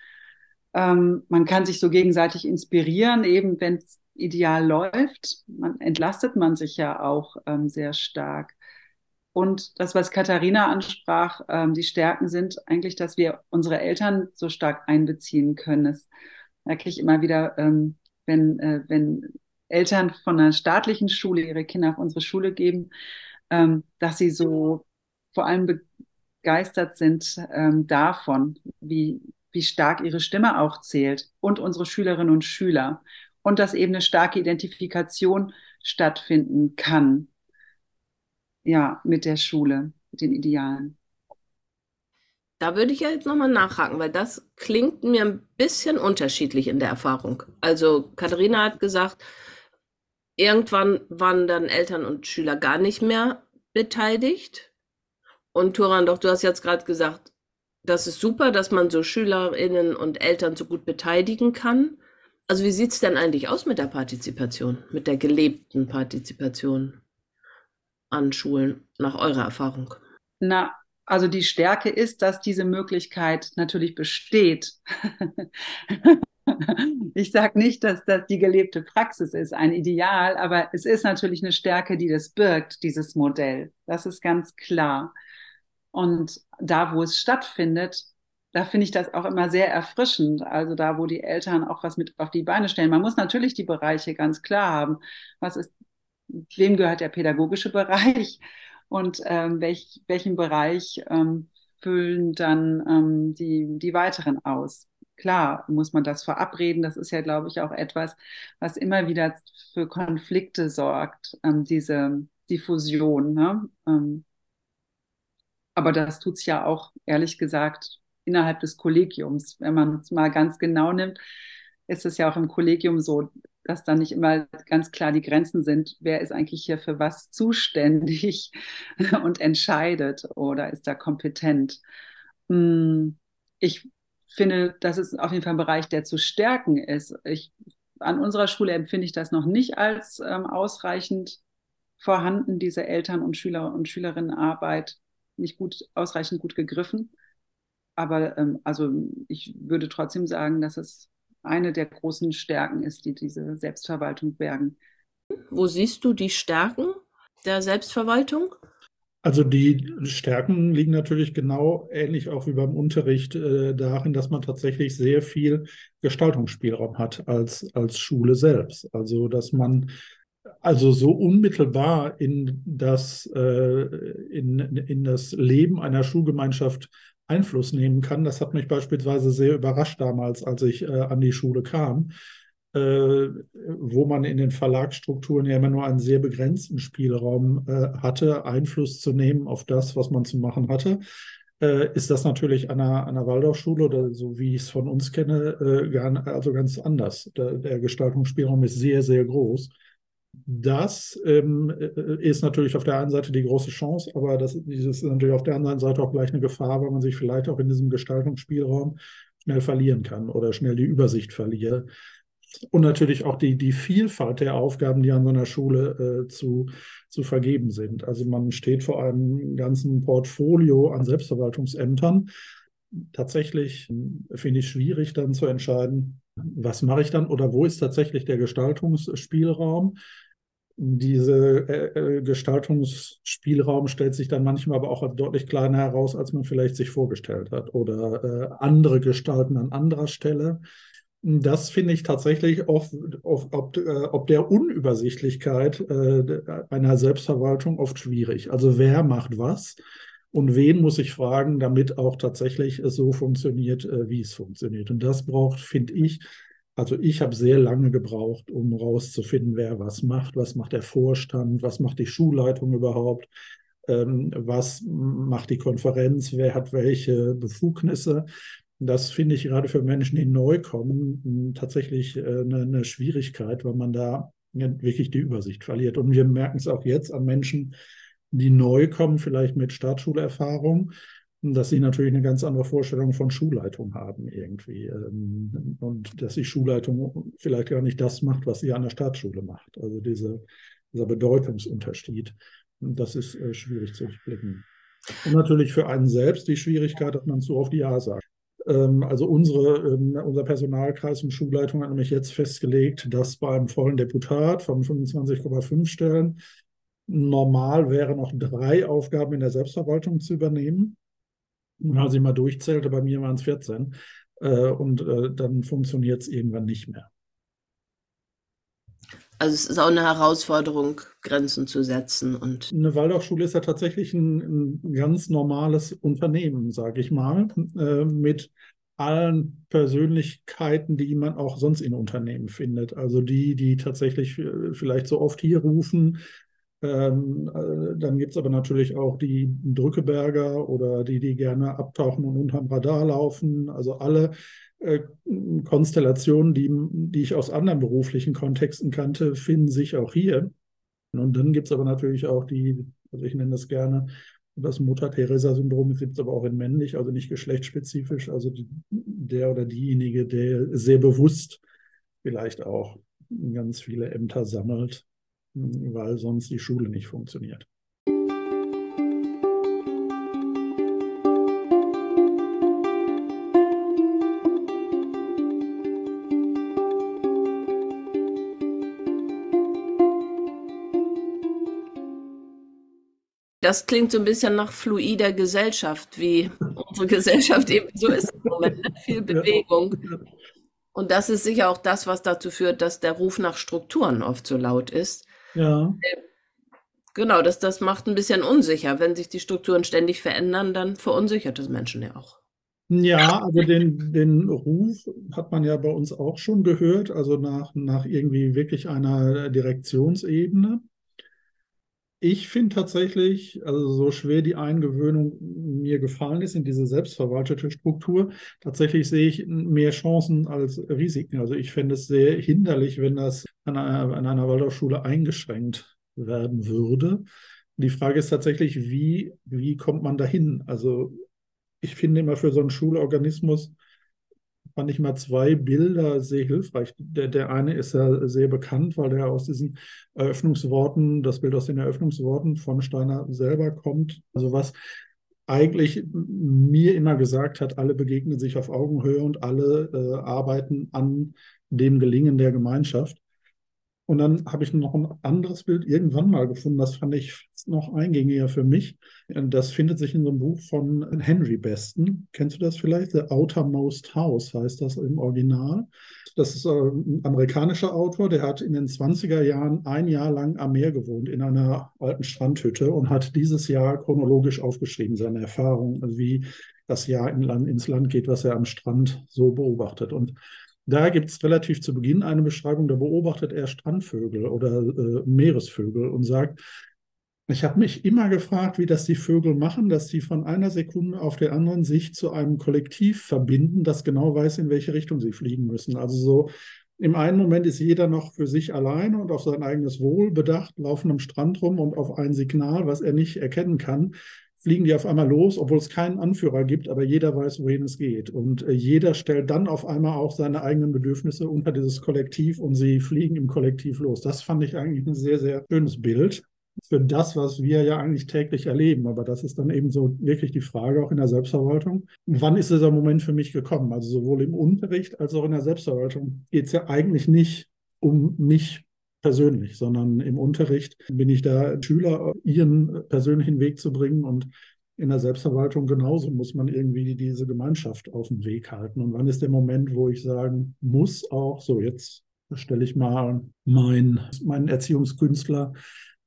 Ähm, man kann sich so gegenseitig inspirieren, eben wenn es ideal läuft. Man entlastet man sich ja auch ähm, sehr stark. Und das, was Katharina ansprach, ähm, die Stärken sind eigentlich, dass wir unsere Eltern so stark einbeziehen können. Das merke ich immer wieder, ähm, wenn, äh, wenn Eltern von einer staatlichen Schule ihre Kinder auf unsere Schule geben, ähm, dass sie so vor allem begeistert sind ähm, davon, wie, wie stark ihre Stimme auch zählt und unsere Schülerinnen und Schüler. Und dass eben eine starke Identifikation stattfinden kann ja, mit der Schule, mit den Idealen. Da würde ich ja jetzt nochmal nachhaken, weil das klingt mir ein bisschen unterschiedlich in der Erfahrung. Also Katharina hat gesagt, irgendwann waren dann Eltern und Schüler gar nicht mehr beteiligt. Und Turan, doch, du hast jetzt gerade gesagt, das ist super, dass man so Schülerinnen und Eltern so gut beteiligen kann. Also wie sieht es denn eigentlich aus mit der Partizipation, mit der gelebten Partizipation? an Schulen nach eurer Erfahrung? Na, also die Stärke ist, dass diese Möglichkeit natürlich besteht. ich sage nicht, dass das die gelebte Praxis ist, ein Ideal, aber es ist natürlich eine Stärke, die das birgt, dieses Modell. Das ist ganz klar. Und da, wo es stattfindet, da finde ich das auch immer sehr erfrischend. Also da, wo die Eltern auch was mit auf die Beine stellen. Man muss natürlich die Bereiche ganz klar haben. Was ist wem gehört der pädagogische Bereich und ähm, welch, welchen Bereich ähm, füllen dann ähm, die, die weiteren aus. klar, muss man das verabreden. Das ist ja, glaube ich, auch etwas, was immer wieder für Konflikte sorgt, ähm, diese Diffusion. Ne? Ähm, aber das tut es ja auch, ehrlich gesagt, innerhalb des Kollegiums. Wenn man es mal ganz genau nimmt, ist es ja auch im Kollegium so, dass da nicht immer ganz klar die Grenzen sind, wer ist eigentlich hier für was zuständig und entscheidet oder ist da kompetent. Hm, ich finde, das ist auf jeden Fall ein Bereich, der zu stärken ist. Ich, an unserer Schule empfinde ich das noch nicht als ähm, ausreichend vorhanden, diese Eltern- und Schüler- und Schülerinnenarbeit nicht gut, ausreichend gut gegriffen. Aber ähm, also ich würde trotzdem sagen, dass es eine der großen Stärken ist, die diese Selbstverwaltung bergen. Wo siehst du die Stärken der Selbstverwaltung? Also die Stärken liegen natürlich genau ähnlich auch wie beim Unterricht äh, darin, dass man tatsächlich sehr viel Gestaltungsspielraum hat als, als Schule selbst. Also dass man also so unmittelbar in das, äh, in, in das Leben einer Schulgemeinschaft Einfluss nehmen kann. Das hat mich beispielsweise sehr überrascht damals, als ich äh, an die Schule kam, äh, wo man in den Verlagsstrukturen ja immer nur einen sehr begrenzten Spielraum äh, hatte, Einfluss zu nehmen auf das, was man zu machen hatte. Äh, ist das natürlich an einer, einer Waldorfschule oder so wie ich es von uns kenne, äh, gar, also ganz anders. Der, der Gestaltungsspielraum ist sehr, sehr groß. Das ähm, äh, ist natürlich auf der einen Seite die große Chance, aber das, das, ist natürlich auf der anderen Seite auch gleich eine Gefahr, weil man sich vielleicht auch in diesem Gestaltungsspielraum schnell verlieren kann oder schnell die Übersicht verliert. Und natürlich auch die, die Vielfalt der Aufgaben, die an so einer Schule äh, zu, zu vergeben sind. Also man steht vor einem ganzen Portfolio an Selbstverwaltungsämtern. Tatsächlich hm, finde ich schwierig dann zu entscheiden, was mache ich dann oder wo ist tatsächlich der Gestaltungsspielraum? Diese äh, äh, Gestaltungsspielraum stellt sich dann manchmal aber auch deutlich kleiner heraus, als man vielleicht sich vorgestellt hat oder äh, andere gestalten an anderer Stelle. Das finde ich tatsächlich oft, oft ob, äh, ob, der Unübersichtlichkeit äh, einer Selbstverwaltung oft schwierig. Also wer macht was? Und wen muss ich fragen, damit auch tatsächlich es so funktioniert, äh, wie es funktioniert. Und das braucht, finde ich, also ich habe sehr lange gebraucht, um rauszufinden, wer was macht, was macht der Vorstand, was macht die Schulleitung überhaupt, ähm, was macht die Konferenz, wer hat welche Befugnisse. Das finde ich gerade für Menschen, die neu kommen, tatsächlich äh, eine, eine Schwierigkeit, weil man da wirklich die Übersicht verliert. Und wir merken es auch jetzt an Menschen, die neu kommen, vielleicht mit Startschulerfahrung, dass sie natürlich eine ganz andere Vorstellung von Schulleitung haben irgendwie. Ähm, und dass die Schulleitung vielleicht gar nicht das macht, was sie an der Startschule macht. Also diese, dieser Bedeutungsunterschied. Das ist äh, schwierig zu durchblicken. Und natürlich für einen selbst die Schwierigkeit, dass man zu oft Ja sagt. Ähm, also unsere, ähm, unser Personalkreis und Schulleitung hat nämlich jetzt festgelegt, dass beim vollen Deputat von 25,5 Stellen normal wäre noch drei Aufgaben in der Selbstverwaltung zu übernehmen. Und als ich mal durchzählte, bei mir waren es 14. Äh, und äh, dann funktioniert es irgendwann nicht mehr. Also es ist auch eine Herausforderung, Grenzen zu setzen. Und eine Waldorfschule ist ja tatsächlich ein, ein ganz normales Unternehmen, sage ich mal, äh, mit allen Persönlichkeiten, die man auch sonst in Unternehmen findet. Also die, die tatsächlich äh, vielleicht so oft hier rufen, ähm, äh, dann gibt es aber natürlich auch die Drückeberger oder die, die gerne abtauchen und unterm Radar laufen. Also alle äh, Konstellationen, die, die ich aus anderen beruflichen Kontexten kannte, finden sich auch hier. Und dann gibt es aber natürlich auch die, also ich nenne das gerne, das Mutter-Theresa-Syndrom gibt es aber auch in männlich, also nicht geschlechtsspezifisch, also die, der oder diejenige, der sehr bewusst vielleicht auch ganz viele Ämter sammelt weil sonst die Schule nicht funktioniert. Das klingt so ein bisschen nach fluider Gesellschaft, wie unsere Gesellschaft eben so ist im Moment. Ne? Viel Bewegung. Und das ist sicher auch das, was dazu führt, dass der Ruf nach Strukturen oft so laut ist. Ja. Genau, das, das macht ein bisschen unsicher. Wenn sich die Strukturen ständig verändern, dann verunsichert das Menschen ja auch. Ja, also den, den Ruf hat man ja bei uns auch schon gehört, also nach, nach irgendwie wirklich einer Direktionsebene. Ich finde tatsächlich, also so schwer die Eingewöhnung mir gefallen ist in diese selbstverwaltete Struktur, tatsächlich sehe ich mehr Chancen als Risiken. Also ich fände es sehr hinderlich, wenn das an einer, an einer Waldorfschule eingeschränkt werden würde. Die Frage ist tatsächlich, wie, wie kommt man dahin? Also ich finde immer für so einen Schulorganismus fand ich mal zwei Bilder sehr hilfreich. Der, der eine ist ja sehr bekannt, weil der aus diesen Eröffnungsworten, das Bild aus den Eröffnungsworten von Steiner selber kommt. Also was eigentlich mir immer gesagt hat, alle begegnen sich auf Augenhöhe und alle äh, arbeiten an dem Gelingen der Gemeinschaft. Und dann habe ich noch ein anderes Bild irgendwann mal gefunden, das fand ich noch eingängiger für mich. Das findet sich in so einem Buch von Henry Beston. Kennst du das vielleicht? The Outermost House heißt das im Original. Das ist ein amerikanischer Autor, der hat in den 20er Jahren ein Jahr lang am Meer gewohnt, in einer alten Strandhütte und hat dieses Jahr chronologisch aufgeschrieben, seine Erfahrungen, wie das Jahr in Land, ins Land geht, was er am Strand so beobachtet. Und da gibt es relativ zu Beginn eine Beschreibung, da beobachtet er Strandvögel oder äh, Meeresvögel und sagt, ich habe mich immer gefragt, wie das die Vögel machen, dass sie von einer Sekunde auf der anderen sich zu einem Kollektiv verbinden, das genau weiß, in welche Richtung sie fliegen müssen. Also so im einen Moment ist jeder noch für sich alleine und auf sein eigenes Wohl bedacht, laufen am Strand rum und auf ein Signal, was er nicht erkennen kann, fliegen die auf einmal los, obwohl es keinen Anführer gibt, aber jeder weiß, wohin es geht. Und äh, jeder stellt dann auf einmal auch seine eigenen Bedürfnisse unter dieses Kollektiv und sie fliegen im Kollektiv los. Das fand ich eigentlich ein sehr, sehr schönes Bild für das, was wir ja eigentlich täglich erleben. Aber das ist dann eben so wirklich die Frage auch in der Selbstverwaltung. Wann ist dieser Moment für mich gekommen? Also sowohl im Unterricht als auch in der Selbstverwaltung geht es ja eigentlich nicht um mich persönlich, sondern im Unterricht bin ich da, Schüler ihren persönlichen Weg zu bringen und in der Selbstverwaltung genauso muss man irgendwie diese Gemeinschaft auf den Weg halten. Und wann ist der Moment, wo ich sagen muss auch, so jetzt stelle ich mal mein, meinen Erziehungskünstler,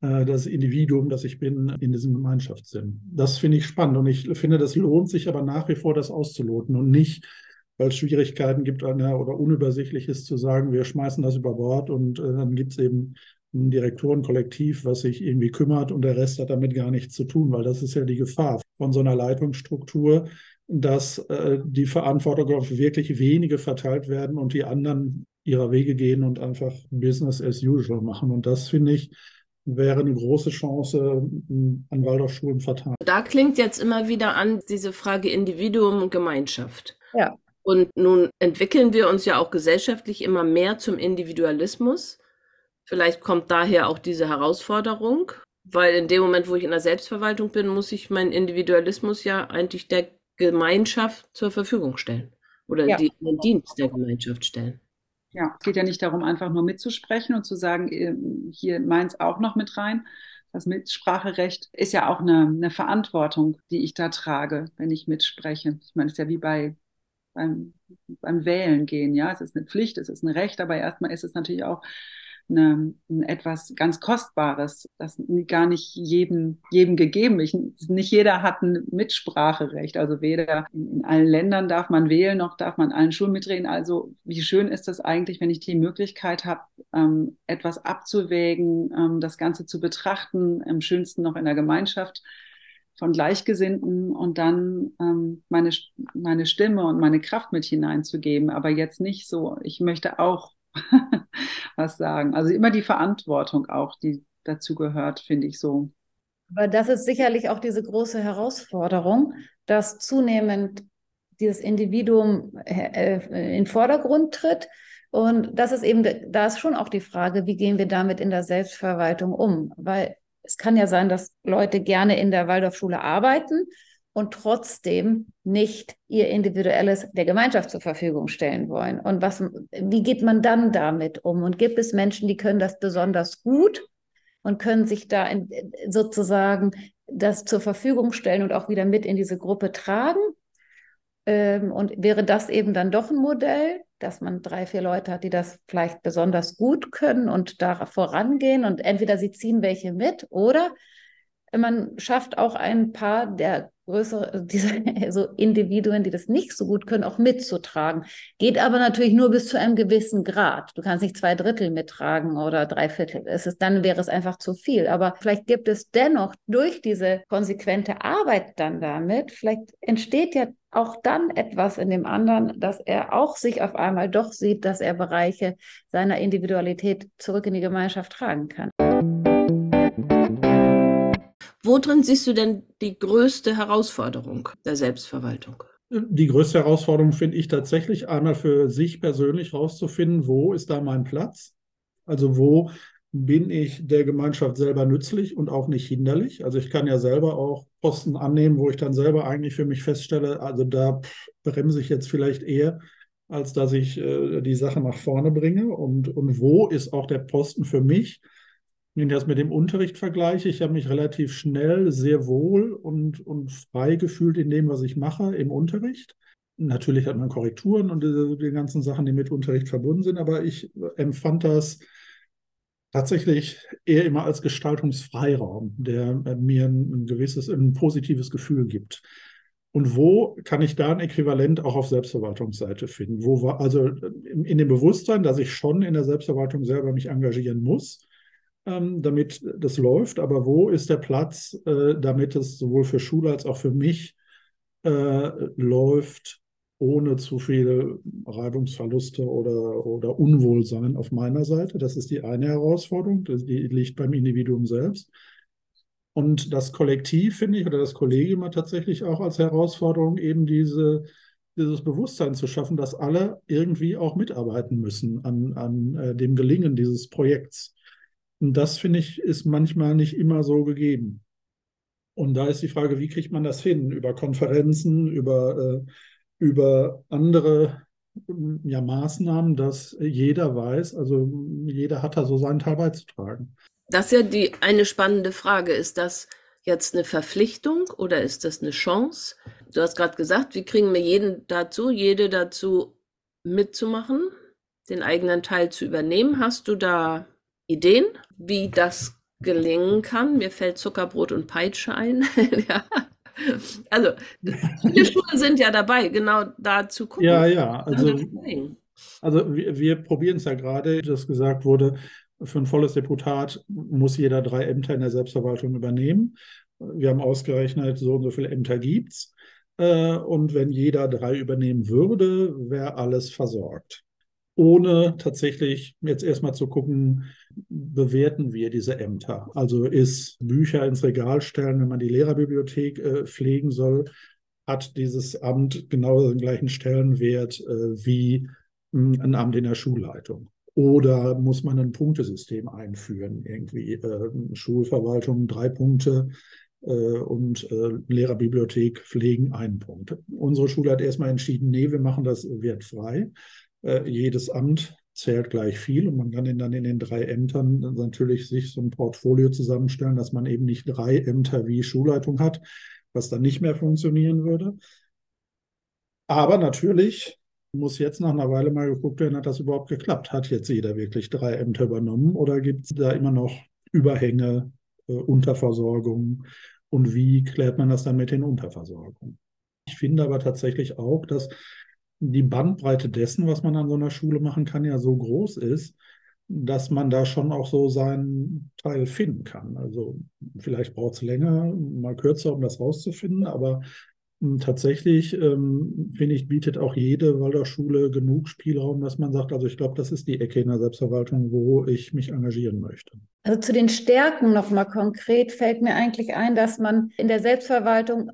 äh, das Individuum, das ich bin, in diesem Gemeinschaftssinn. Das finde ich spannend und ich finde, das lohnt sich aber nach wie vor, das auszuloten und nicht weil es Schwierigkeiten gibt oder unübersichtlich ist zu sagen, wir schmeißen das über Bord und äh, dann gibt es eben ein Direktorenkollektiv, was sich irgendwie kümmert und der Rest hat damit gar nichts zu tun, weil das ist ja die Gefahr von so einer Leitungsstruktur, dass äh, die Verantwortung auf wirklich wenige verteilt werden und die anderen ihrer Wege gehen und einfach Business as usual machen. Und das finde ich wäre eine große Chance an Waldorfschulen verteilt. Da klingt jetzt immer wieder an diese Frage Individuum und Gemeinschaft. Ja. Und nun entwickeln wir uns ja auch gesellschaftlich immer mehr zum Individualismus. Vielleicht kommt daher auch diese Herausforderung, weil in dem Moment, wo ich in der Selbstverwaltung bin, muss ich meinen Individualismus ja eigentlich der Gemeinschaft zur Verfügung stellen oder ja. die, den Dienst der Gemeinschaft stellen. Ja, es geht ja nicht darum, einfach nur mitzusprechen und zu sagen, ähm, hier meins auch noch mit rein. Das Mitspracherecht ist ja auch eine, eine Verantwortung, die ich da trage, wenn ich mitspreche. Ich meine, es ist ja wie bei beim, beim Wählen gehen. Ja, es ist eine Pflicht, es ist ein Recht, aber erstmal ist es natürlich auch eine, ein etwas ganz Kostbares, das gar nicht jedem, jedem gegeben ist. Nicht jeder hat ein Mitspracherecht. Also weder in, in, allen Ländern darf man wählen, noch darf man allen Schulen mitreden. Also wie schön ist das eigentlich, wenn ich die Möglichkeit habe, ähm, etwas abzuwägen, ähm, das Ganze zu betrachten, im schönsten noch in der Gemeinschaft von Gleichgesinnten und dann ähm, meine, meine Stimme und meine Kraft mit hineinzugeben, aber jetzt nicht so, ich möchte auch was sagen. Also immer die Verantwortung auch, die dazu gehört, finde ich so. Aber das ist sicherlich auch diese große Herausforderung, dass zunehmend dieses Individuum äh, äh, in Vordergrund tritt. Und das ist eben, da ist schon auch die Frage, wie gehen wir damit in der Selbstverwaltung um? Weil es kann ja sein, dass Leute gerne in der Waldorfschule arbeiten und trotzdem nicht ihr individuelles der Gemeinschaft zur Verfügung stellen wollen. Und was, wie geht man dann damit um? Und gibt es Menschen, die können das besonders gut und können sich da in, sozusagen das zur Verfügung stellen und auch wieder mit in diese Gruppe tragen? Ähm, und wäre das eben dann doch ein Modell, dass man drei, vier Leute hat, die das vielleicht besonders gut können und da vorangehen und entweder sie ziehen welche mit oder man schafft auch ein paar der größere, diese also Individuen, die das nicht so gut können, auch mitzutragen. Geht aber natürlich nur bis zu einem gewissen Grad. Du kannst nicht zwei Drittel mittragen oder drei Viertel. Es ist, dann wäre es einfach zu viel. Aber vielleicht gibt es dennoch durch diese konsequente Arbeit dann damit, vielleicht entsteht ja auch dann etwas in dem anderen, dass er auch sich auf einmal doch sieht, dass er Bereiche seiner Individualität zurück in die Gemeinschaft tragen kann. Worin siehst du denn die größte Herausforderung der Selbstverwaltung? Die größte Herausforderung finde ich tatsächlich einmal für sich persönlich herauszufinden, wo ist da mein Platz? Also wo bin ich der Gemeinschaft selber nützlich und auch nicht hinderlich? Also ich kann ja selber auch Posten annehmen, wo ich dann selber eigentlich für mich feststelle, also da bremse ich jetzt vielleicht eher, als dass ich äh, die Sache nach vorne bringe. Und, und wo ist auch der Posten für mich? Wenn ich das mit dem Unterricht vergleiche, ich habe mich relativ schnell sehr wohl und, und frei gefühlt in dem, was ich mache im Unterricht. Natürlich hat man Korrekturen und die, die ganzen Sachen, die mit Unterricht verbunden sind, aber ich empfand das tatsächlich eher immer als Gestaltungsfreiraum, der mir ein, gewisses, ein positives Gefühl gibt. Und wo kann ich da ein Äquivalent auch auf Selbstverwaltungsseite finden? Wo war, also in dem Bewusstsein, dass ich schon in der Selbstverwaltung selber mich engagieren muss, ähm, damit das läuft. Aber wo ist der Platz, äh, damit es sowohl für Schule als auch für mich äh, läuft, ohne zu viele Reibungsverluste oder, oder Unwohlsein auf meiner Seite? Das ist die eine Herausforderung, die liegt beim Individuum selbst. Und das Kollektiv, finde ich, oder das Kollegium hat tatsächlich auch als Herausforderung eben diese, dieses Bewusstsein zu schaffen, dass alle irgendwie auch mitarbeiten müssen an, an äh, dem Gelingen dieses Projekts. Und das, finde ich, ist manchmal nicht immer so gegeben. Und da ist die Frage, wie kriegt man das hin? Über Konferenzen, über, äh, über andere ja, Maßnahmen, dass jeder weiß, also jeder hat da so seinen Teil beizutragen. Das ist ja die eine spannende Frage. Ist das jetzt eine Verpflichtung oder ist das eine Chance? Du hast gerade gesagt, wie kriegen wir jeden dazu, jede dazu mitzumachen, den eigenen Teil zu übernehmen? Hast du da Ideen, wie das gelingen kann. Mir fällt Zuckerbrot und Peitsche ein. ja. Also, viele Schulen sind ja dabei, genau da zu gucken. Ja, ja, also, also wir, wir probieren es ja gerade, dass gesagt wurde, für ein volles Deputat muss jeder drei Ämter in der Selbstverwaltung übernehmen. Wir haben ausgerechnet, so und so viele Ämter gibt es. Äh, und wenn jeder drei übernehmen würde, wäre alles versorgt ohne tatsächlich jetzt erstmal zu gucken, bewerten wir diese Ämter. Also ist Bücher ins Regal stellen, wenn man die Lehrerbibliothek äh, pflegen soll, hat dieses Amt genau den gleichen Stellenwert äh, wie hm, ein Amt in der Schulleitung. Oder muss man ein Punktesystem einführen? Irgendwie äh, Schulverwaltung drei Punkte äh, und äh, Lehrerbibliothek pflegen einen Punkt. Unsere Schule hat erstmal entschieden, nee, wir machen das wertfrei äh, jedes Amt zählt gleich viel und man kann dann in den drei Ämtern natürlich sich so ein Portfolio zusammenstellen, dass man eben nicht drei Ämter wie Schulleitung hat, was dann nicht mehr funktionieren würde. Aber natürlich muss jetzt nach einer Weile mal geguckt werden, hat das überhaupt geklappt? Hat jetzt jeder wirklich drei Ämter übernommen oder gibt es da immer noch Überhänge, äh, Unterversorgung? Und wie klärt man das dann mit den Unterversorgungen? Ich finde aber tatsächlich auch, dass die Bandbreite dessen, was man an so einer Schule machen kann, ja so groß ist, dass man da schon auch so seinen Teil finden kann. Also vielleicht braucht es länger, mal kürzer, um das rauszufinden, aber hm, tatsächlich ähm, finde ich, bietet auch jede Waldorfschule genug Spielraum, dass man sagt, also ich glaube, das ist die Ecke in der Selbstverwaltung, wo ich mich engagieren möchte. Also zu den Stärken nochmal konkret fällt mir eigentlich ein, dass man in der Selbstverwaltung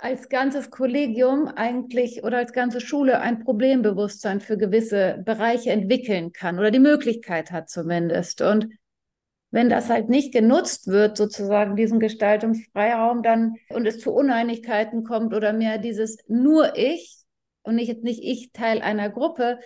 als ganzes Kollegium eigentlich oder als ganze Schule ein Problembewusstsein für gewisse Bereiche entwickeln kann oder die Möglichkeit hat zumindest. Und wenn das halt nicht genutzt wird, sozusagen diesen Gestaltungsfreiraum, dann und es zu Uneinigkeiten kommt oder mehr dieses nur ich und nicht, nicht ich Teil einer Gruppe,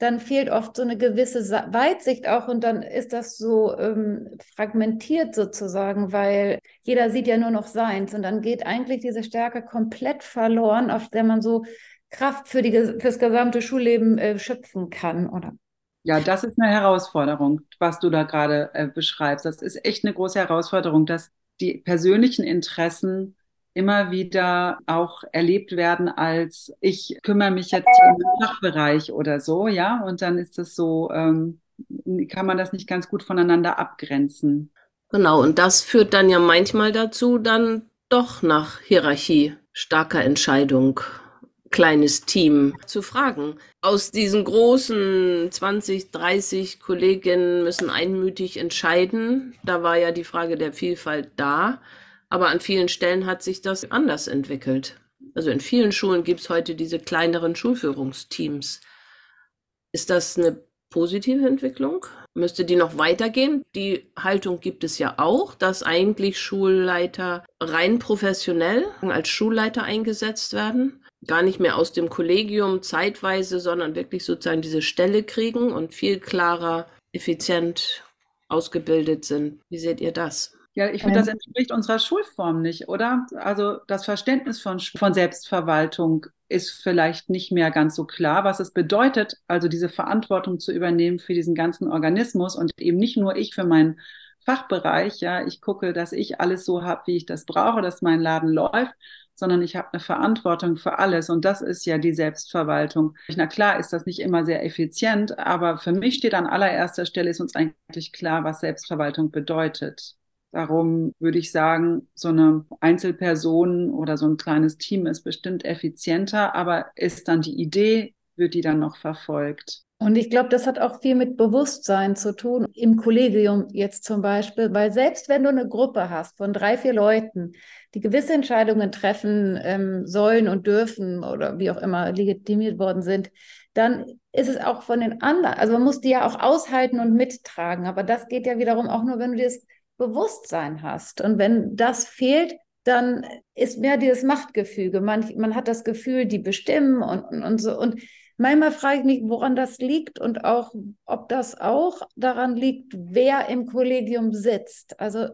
dann fehlt oft so eine gewisse Weitsicht auch und dann ist das so ähm, fragmentiert sozusagen, weil jeder sieht ja nur noch seins und dann geht eigentlich diese Stärke komplett verloren, auf der man so Kraft für fürs gesamte Schulleben äh, schöpfen kann, oder? Ja, das ist eine Herausforderung, was du da gerade äh, beschreibst. Das ist echt eine große Herausforderung, dass die persönlichen Interessen immer wieder auch erlebt werden als ich kümmere mich jetzt um den Fachbereich oder so, ja, und dann ist das so, ähm, kann man das nicht ganz gut voneinander abgrenzen. Genau, und das führt dann ja manchmal dazu, dann doch nach Hierarchie starker Entscheidung kleines Team zu fragen. Aus diesen großen 20, 30 Kolleginnen müssen einmütig entscheiden. Da war ja die Frage der Vielfalt da. Aber an vielen Stellen hat sich das anders entwickelt. Also in vielen Schulen gibt es heute diese kleineren Schulführungsteams. Ist das eine positive Entwicklung? Müsste die noch weitergehen? Die Haltung gibt es ja auch, dass eigentlich Schulleiter rein professionell als Schulleiter eingesetzt werden gar nicht mehr aus dem Kollegium zeitweise, sondern wirklich sozusagen diese Stelle kriegen und viel klarer, effizient ausgebildet sind. Wie seht ihr das? Ja, ich finde, das entspricht unserer Schulform nicht, oder? Also das Verständnis von, von Selbstverwaltung ist vielleicht nicht mehr ganz so klar, was es bedeutet, also diese Verantwortung zu übernehmen für diesen ganzen Organismus und eben nicht nur ich für meinen Fachbereich, ja, ich gucke, dass ich alles so habe, wie ich das brauche, dass mein Laden läuft, sondern ich habe eine Verantwortung für alles und das ist ja die Selbstverwaltung. Na klar ist das nicht immer sehr effizient, aber für mich steht an allererster Stelle ist uns eigentlich klar, was Selbstverwaltung bedeutet. Darum würde ich sagen, so eine Einzelperson oder so ein kleines Team ist bestimmt effizienter, aber ist dann die Idee, wird die dann noch verfolgt? Und ich glaube, das hat auch viel mit Bewusstsein zu tun, im Kollegium jetzt zum Beispiel, weil selbst wenn du eine Gruppe hast von drei, vier Leuten, die gewisse Entscheidungen treffen ähm, sollen und dürfen oder wie auch immer legitimiert worden sind, dann ist es auch von den anderen, also man muss die ja auch aushalten und mittragen, aber das geht ja wiederum auch nur, wenn du das Bewusstsein hast. Und wenn das fehlt, dann ist mehr dieses Machtgefüge. Man, man hat das Gefühl, die bestimmen und, und, und so. Und Manchmal frage ich mich, woran das liegt und auch, ob das auch daran liegt, wer im Kollegium sitzt. Also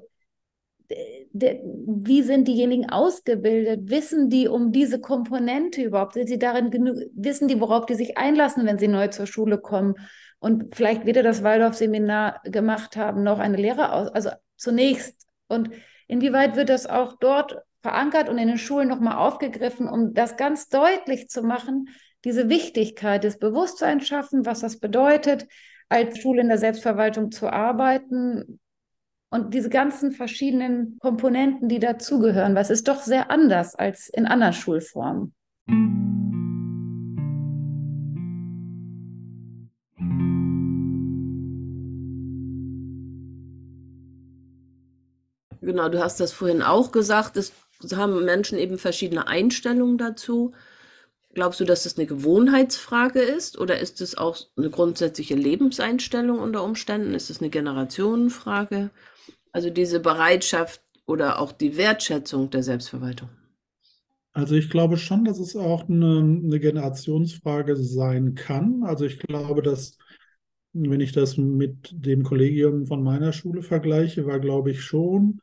wie sind diejenigen ausgebildet? Wissen die um diese Komponente überhaupt? Sind sie darin genug, wissen die, worauf die sich einlassen, wenn sie neu zur Schule kommen? Und vielleicht weder das Waldorf-Seminar gemacht haben, noch eine Lehre aus, also zunächst. Und inwieweit wird das auch dort verankert und in den Schulen nochmal aufgegriffen, um das ganz deutlich zu machen, diese Wichtigkeit des Bewusstseins schaffen, was das bedeutet, als Schule in der Selbstverwaltung zu arbeiten und diese ganzen verschiedenen Komponenten, die dazugehören, was ist doch sehr anders als in anderen Schulformen. Genau, du hast das vorhin auch gesagt, es haben Menschen eben verschiedene Einstellungen dazu. Glaubst du, dass das eine Gewohnheitsfrage ist oder ist es auch eine grundsätzliche Lebenseinstellung unter Umständen? Ist es eine Generationenfrage? Also diese Bereitschaft oder auch die Wertschätzung der Selbstverwaltung? Also ich glaube schon, dass es auch eine, eine Generationsfrage sein kann. Also ich glaube, dass wenn ich das mit dem Kollegium von meiner Schule vergleiche, war, glaube ich, schon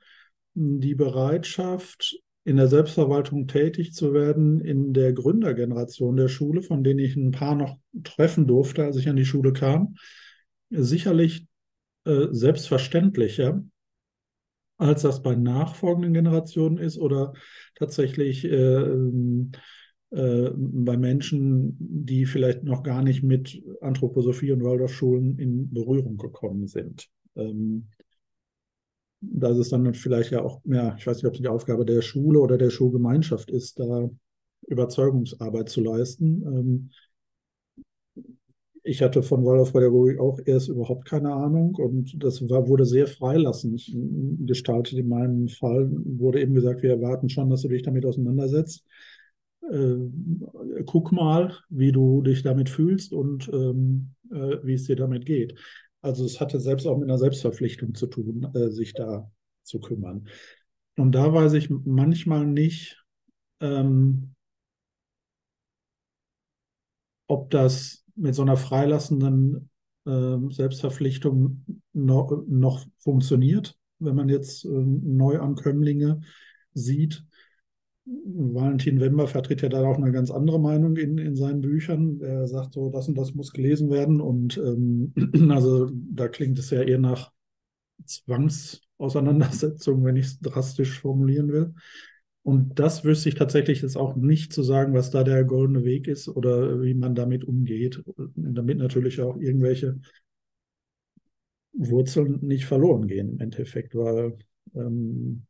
die Bereitschaft, in der Selbstverwaltung tätig zu werden in der Gründergeneration der Schule, von denen ich ein paar noch treffen durfte, als ich an die Schule kam, sicherlich äh, selbstverständlicher, als das bei nachfolgenden Generationen ist oder tatsächlich äh, äh, bei Menschen, die vielleicht noch gar nicht mit Anthroposophie und Waldorfschulen in Berührung gekommen sind. Ähm, da ist es dann vielleicht ja auch mehr, ich weiß nicht, ob es die Aufgabe der Schule oder der Schulgemeinschaft ist, da Überzeugungsarbeit zu leisten. Ähm, ich hatte von Waldorfpädagogik auch erst überhaupt keine Ahnung und das war, wurde sehr freilassend gestaltet. In meinem Fall wurde eben gesagt, wir erwarten schon, dass du dich damit auseinandersetzt. Äh, guck mal, wie du dich damit fühlst und ähm, äh, wie es dir damit geht. Also es hatte selbst auch mit einer Selbstverpflichtung zu tun, äh, sich da zu kümmern. Und da weiß ich manchmal nicht, ähm, ob das mit so einer freilassenden äh, Selbstverpflichtung noch, noch, funktioniert, wenn man jetzt äh, Neuankömmlinge sieht. Valentin Wember vertritt ja da auch eine ganz andere Meinung in, in seinen Büchern. Er sagt so, das und das muss gelesen werden. Und ähm, also da klingt es ja eher nach Zwangs- Auseinandersetzung, wenn ich es drastisch formulieren will. Und das wüsste ich tatsächlich jetzt auch nicht zu sagen, was da der goldene Weg ist oder wie man damit umgeht, damit natürlich auch irgendwelche Wurzeln nicht verloren gehen im Endeffekt, weil ähm,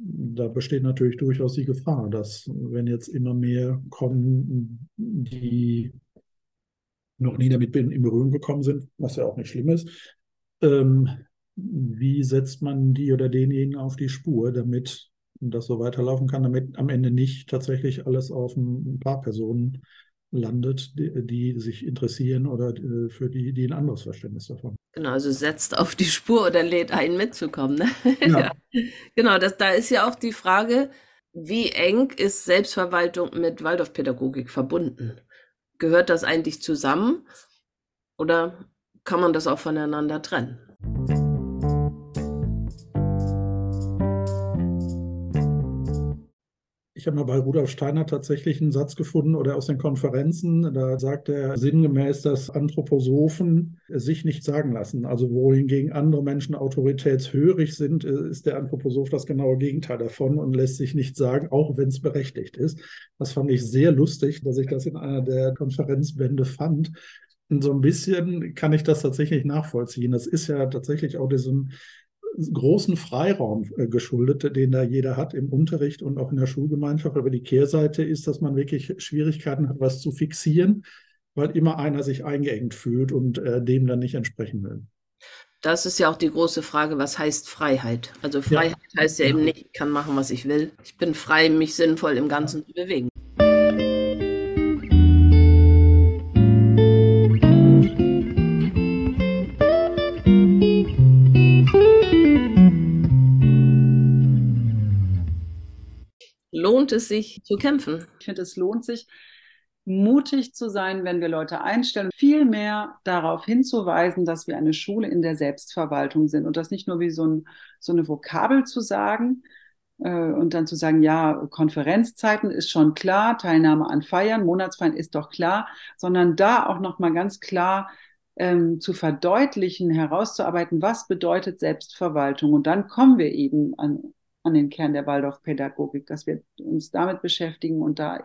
da besteht natürlich durchaus die Gefahr, dass wenn jetzt immer mehr kommen, die noch nie damit in Berührung gekommen sind, was ja auch nicht schlimm ist, ähm, wie setzt man die oder denjenigen auf die Spur, damit das so weiterlaufen kann, damit am Ende nicht tatsächlich alles auf ein paar Personen landet, die, die sich interessieren oder äh, für die, die ein anderes Verständnis davon. Genau, also setzt auf die Spur oder lädt einen mitzukommen. Ne? Ja. ja. Genau, das, da ist ja auch die Frage, wie eng ist Selbstverwaltung mit Waldorfpädagogik verbunden? Gehört das eigentlich zusammen oder kann man das auch voneinander trennen? Ich habe mal bei Rudolf Steiner tatsächlich einen Satz gefunden oder aus den Konferenzen. Da sagt er sinngemäß, dass Anthroposophen sich nicht sagen lassen. Also wohingegen andere Menschen autoritätshörig sind, ist der Anthroposoph das genaue Gegenteil davon und lässt sich nicht sagen, auch wenn es berechtigt ist. Das fand ich sehr lustig, dass ich das in einer der Konferenzbände fand. Und so ein bisschen kann ich das tatsächlich nachvollziehen. Das ist ja tatsächlich auch diesem großen Freiraum äh, geschuldet, den da jeder hat im Unterricht und auch in der Schulgemeinschaft. Aber die Kehrseite ist, dass man wirklich Schwierigkeiten hat, was zu fixieren, weil immer einer sich eingeengt fühlt und äh, dem dann nicht entsprechen will. Das ist ja auch die große Frage, was heißt Freiheit? Also Freiheit ja. heißt ja eben nicht, ich kann machen, was ich will. Ich bin frei, mich sinnvoll im Ganzen zu bewegen. Lohnt es sich zu kämpfen? Ich finde, es lohnt sich, mutig zu sein, wenn wir Leute einstellen, viel mehr darauf hinzuweisen, dass wir eine Schule in der Selbstverwaltung sind und das nicht nur wie so, ein, so eine Vokabel zu sagen äh, und dann zu sagen, ja, Konferenzzeiten ist schon klar, Teilnahme an Feiern, Monatsfeiern ist doch klar, sondern da auch nochmal ganz klar ähm, zu verdeutlichen, herauszuarbeiten, was bedeutet Selbstverwaltung. Und dann kommen wir eben an, an den Kern der Waldorfpädagogik, dass wir uns damit beschäftigen und da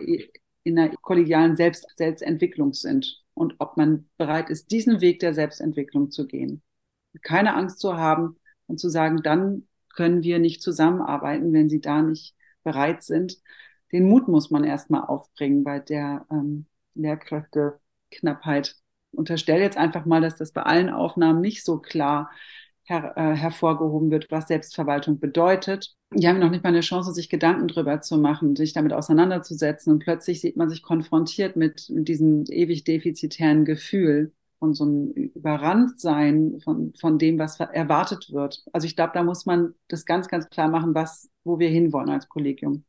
in einer kollegialen Selbst Selbstentwicklung sind und ob man bereit ist, diesen Weg der Selbstentwicklung zu gehen. Keine Angst zu haben und zu sagen, dann können wir nicht zusammenarbeiten, wenn sie da nicht bereit sind. Den Mut muss man erstmal aufbringen bei der ähm, Lehrkräfteknappheit. Unterstelle jetzt einfach mal, dass das bei allen Aufnahmen nicht so klar her, äh, hervorgehoben wird, was Selbstverwaltung bedeutet. Die haben noch nicht mal eine Chance, sich Gedanken drüber zu machen, sich damit auseinanderzusetzen. Und plötzlich sieht man sich konfrontiert mit, mit diesem ewig defizitären Gefühl und so ein Überranntsein von, von dem, was erwartet wird. Also ich glaube, da muss man das ganz, ganz klar machen, was, wo wir hinwollen als Kollegium.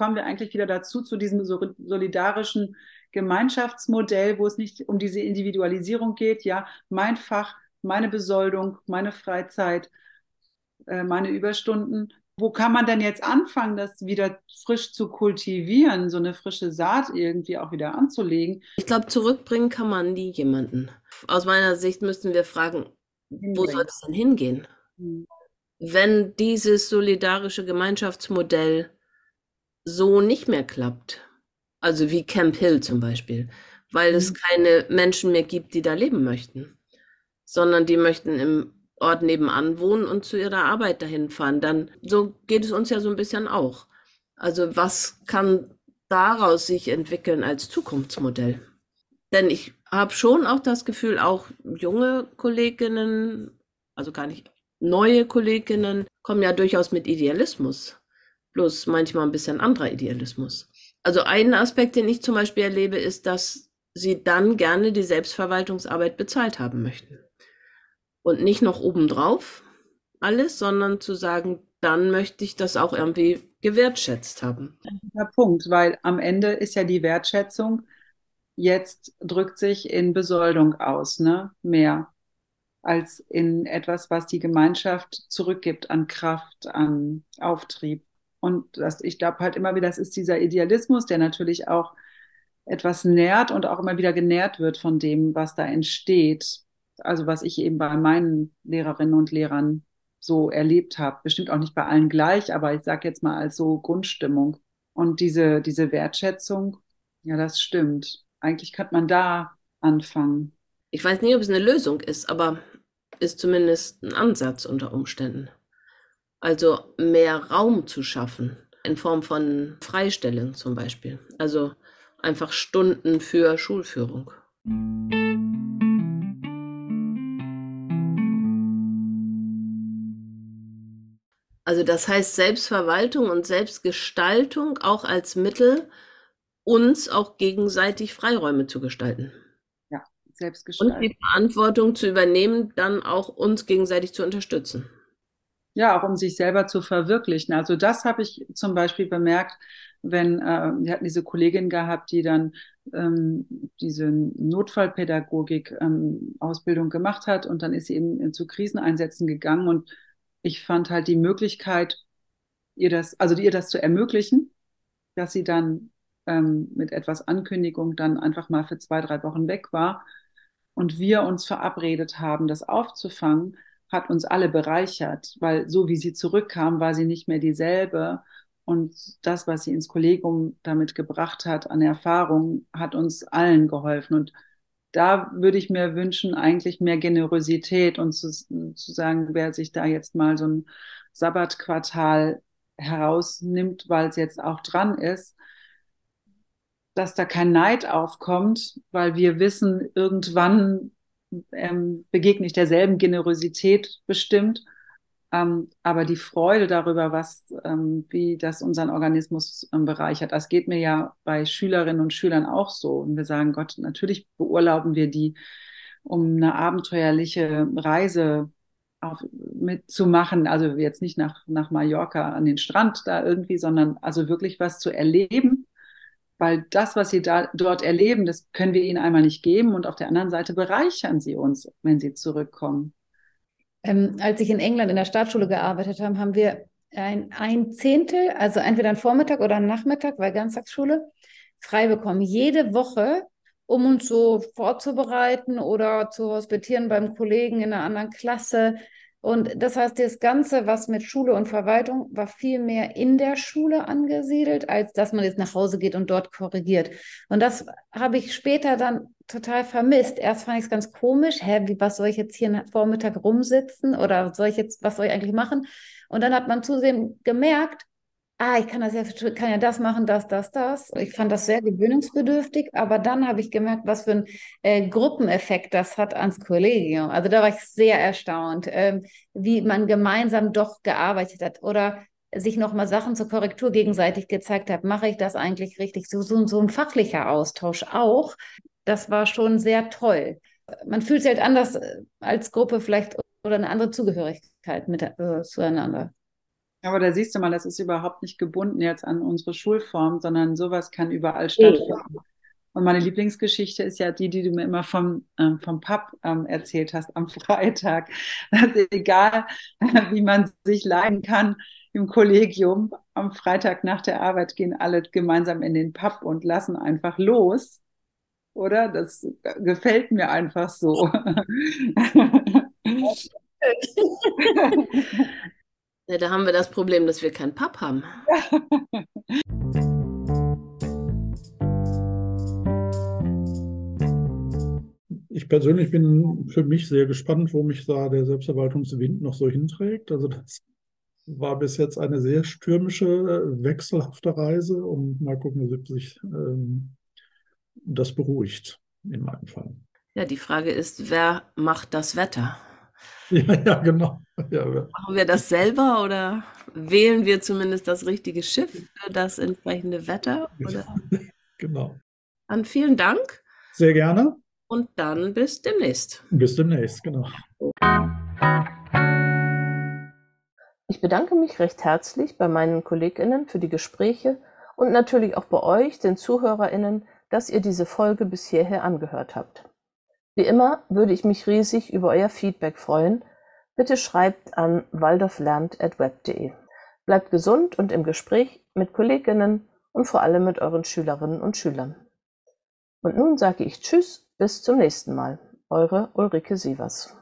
Kommen wir eigentlich wieder dazu, zu diesem solidarischen Gemeinschaftsmodell, wo es nicht um diese Individualisierung geht. Ja, mein Fach, meine Besoldung, meine Freizeit, äh, meine Überstunden. Wo kann man denn jetzt anfangen, das wieder frisch zu kultivieren, so eine frische Saat irgendwie auch wieder anzulegen? Ich glaube, zurückbringen kann man nie jemanden. Aus meiner Sicht müssten wir fragen, wo soll es denn hingehen? Hm. Wenn dieses solidarische Gemeinschaftsmodell so nicht mehr klappt. Also wie Camp Hill zum Beispiel, weil es mhm. keine Menschen mehr gibt, die da leben möchten, sondern die möchten im Ort nebenan wohnen und zu ihrer Arbeit dahin fahren. Dann so geht es uns ja so ein bisschen auch. Also was kann daraus sich entwickeln als Zukunftsmodell? Denn ich habe schon auch das Gefühl, auch junge Kolleginnen, also gar nicht neue Kolleginnen, kommen ja durchaus mit Idealismus bloß manchmal ein bisschen anderer Idealismus. Also ein Aspekt, den ich zum Beispiel erlebe, ist, dass sie dann gerne die Selbstverwaltungsarbeit bezahlt haben möchten. Und nicht noch obendrauf alles, sondern zu sagen, dann möchte ich das auch irgendwie gewertschätzt haben. Der Punkt, weil am Ende ist ja die Wertschätzung jetzt drückt sich in Besoldung aus, ne? Mehr. als in etwas, was die Gemeinschaft zurückgibt an Kraft, an Auftrieb. Und das, ich glaube halt immer wieder, das ist dieser Idealismus, der natürlich auch etwas nährt und auch immer wieder genährt wird von dem, was da entsteht. Also was ich eben bei meinen Lehrerinnen und Lehrern so erlebt habe. Bestimmt auch nicht bei allen gleich, aber ich sage jetzt mal als so Grundstimmung. Und diese, diese Wertschätzung, ja, das stimmt. Eigentlich kann man da anfangen. Ich weiß nicht, ob es eine Lösung ist, aber ist zumindest ein Ansatz unter Umständen. Also mehr Raum zu schaffen, in Form von Freistellen zum Beispiel. Also einfach Stunden für Schulführung. Also das heißt Selbstverwaltung und Selbstgestaltung auch als Mittel, uns auch gegenseitig Freiräume zu gestalten. Ja, Selbstgestaltung. Und die Verantwortung zu übernehmen, dann auch uns gegenseitig zu unterstützen. Ja, auch um sich selber zu verwirklichen. Also das habe ich zum Beispiel bemerkt, wenn äh, wir hatten diese Kollegin gehabt, die dann ähm, diese Notfallpädagogik ähm, Ausbildung gemacht hat und dann ist sie eben zu Kriseneinsätzen gegangen und ich fand halt die Möglichkeit, ihr das, also ihr das zu ermöglichen, dass sie dann ähm, mit etwas Ankündigung dann einfach mal für zwei, drei Wochen weg war und wir uns verabredet haben, das aufzufangen, hat uns alle bereichert, weil so wie sie zurückkam, war sie nicht mehr dieselbe. Und das, was sie ins Kollegium damit gebracht hat an Erfahrung, hat uns allen geholfen. Und da würde ich mir wünschen, eigentlich mehr Generosität und zu, zu sagen, wer sich da jetzt mal so ein Sabbatquartal herausnimmt, weil es jetzt auch dran ist, dass da kein Neid aufkommt, weil wir wissen, irgendwann ähm, begegne ich derselben Generosität bestimmt ähm, aber die Freude darüber, was, ähm, wie das unseren Organismus ähm, bereichert, das geht mir ja bei Schülerinnen und Schülern auch so. Und wir sagen, Gott, natürlich beurlauben wir die, um eine abenteuerliche Reise auf, mitzumachen. Also jetzt nicht nach, nach Mallorca an den Strand da irgendwie, sondern also wirklich was zu erleben. Weil das, was sie da, dort erleben, das können wir ihnen einmal nicht geben. Und auf der anderen Seite bereichern sie uns, wenn sie zurückkommen. Ähm, als ich in England in der Staatsschule gearbeitet habe, haben wir ein, ein Zehntel, also entweder ein Vormittag oder ein Nachmittag, weil Ganztagsschule, frei bekommen. Jede Woche, um uns so vorzubereiten oder zu hospitieren beim Kollegen in einer anderen Klasse. Und das heißt, das Ganze, was mit Schule und Verwaltung, war viel mehr in der Schule angesiedelt, als dass man jetzt nach Hause geht und dort korrigiert. Und das habe ich später dann total vermisst. Erst fand ich es ganz komisch, hä, wie, was soll ich jetzt hier Vormittag rumsitzen oder soll ich jetzt, was soll ich eigentlich machen? Und dann hat man zusehends gemerkt, ah, ich kann das ja, kann ja das machen, das, das, das. Ich fand das sehr gewöhnungsbedürftig, aber dann habe ich gemerkt, was für ein äh, Gruppeneffekt das hat ans Kollegium. Also da war ich sehr erstaunt, ähm, wie man gemeinsam doch gearbeitet hat oder sich nochmal Sachen zur Korrektur gegenseitig gezeigt hat. Mache ich das eigentlich richtig? So, so, so ein fachlicher Austausch auch das war schon sehr toll. Man fühlt sich halt anders äh, als Gruppe vielleicht oder eine andere Zugehörigkeit mit, äh, zueinander. Aber da siehst du mal, das ist überhaupt nicht gebunden jetzt an unsere Schulform, sondern sowas kann überall stattfinden. Ja. Und meine Lieblingsgeschichte ist ja die, die du mir immer vom, ähm, vom Pub ähm, erzählt hast am Freitag. Dass egal, wie man sich leiden kann im Kollegium, am Freitag nach der Arbeit gehen alle gemeinsam in den Pub und lassen einfach los oder? Das gefällt mir einfach so. ja, da haben wir das Problem, dass wir keinen Pub haben. Ich persönlich bin für mich sehr gespannt, wo mich da der Selbstverwaltungswind noch so hinträgt. Also das war bis jetzt eine sehr stürmische, wechselhafte Reise und mal gucken, ob sich ähm, das beruhigt in meinem Fall. Ja, die Frage ist, wer macht das Wetter? Ja, ja genau. Ja, Machen wir das selber oder wählen wir zumindest das richtige Schiff für das entsprechende Wetter? Oder? Genau. Dann vielen Dank. Sehr gerne. Und dann bis demnächst. Bis demnächst, genau. Ich bedanke mich recht herzlich bei meinen KollegInnen für die Gespräche und natürlich auch bei euch, den ZuhörerInnen, dass ihr diese Folge bis hierher angehört habt. Wie immer würde ich mich riesig über euer Feedback freuen. Bitte schreibt an waldorflernt.web.de. Bleibt gesund und im Gespräch mit Kolleginnen und vor allem mit euren Schülerinnen und Schülern. Und nun sage ich Tschüss, bis zum nächsten Mal. Eure Ulrike Sievers.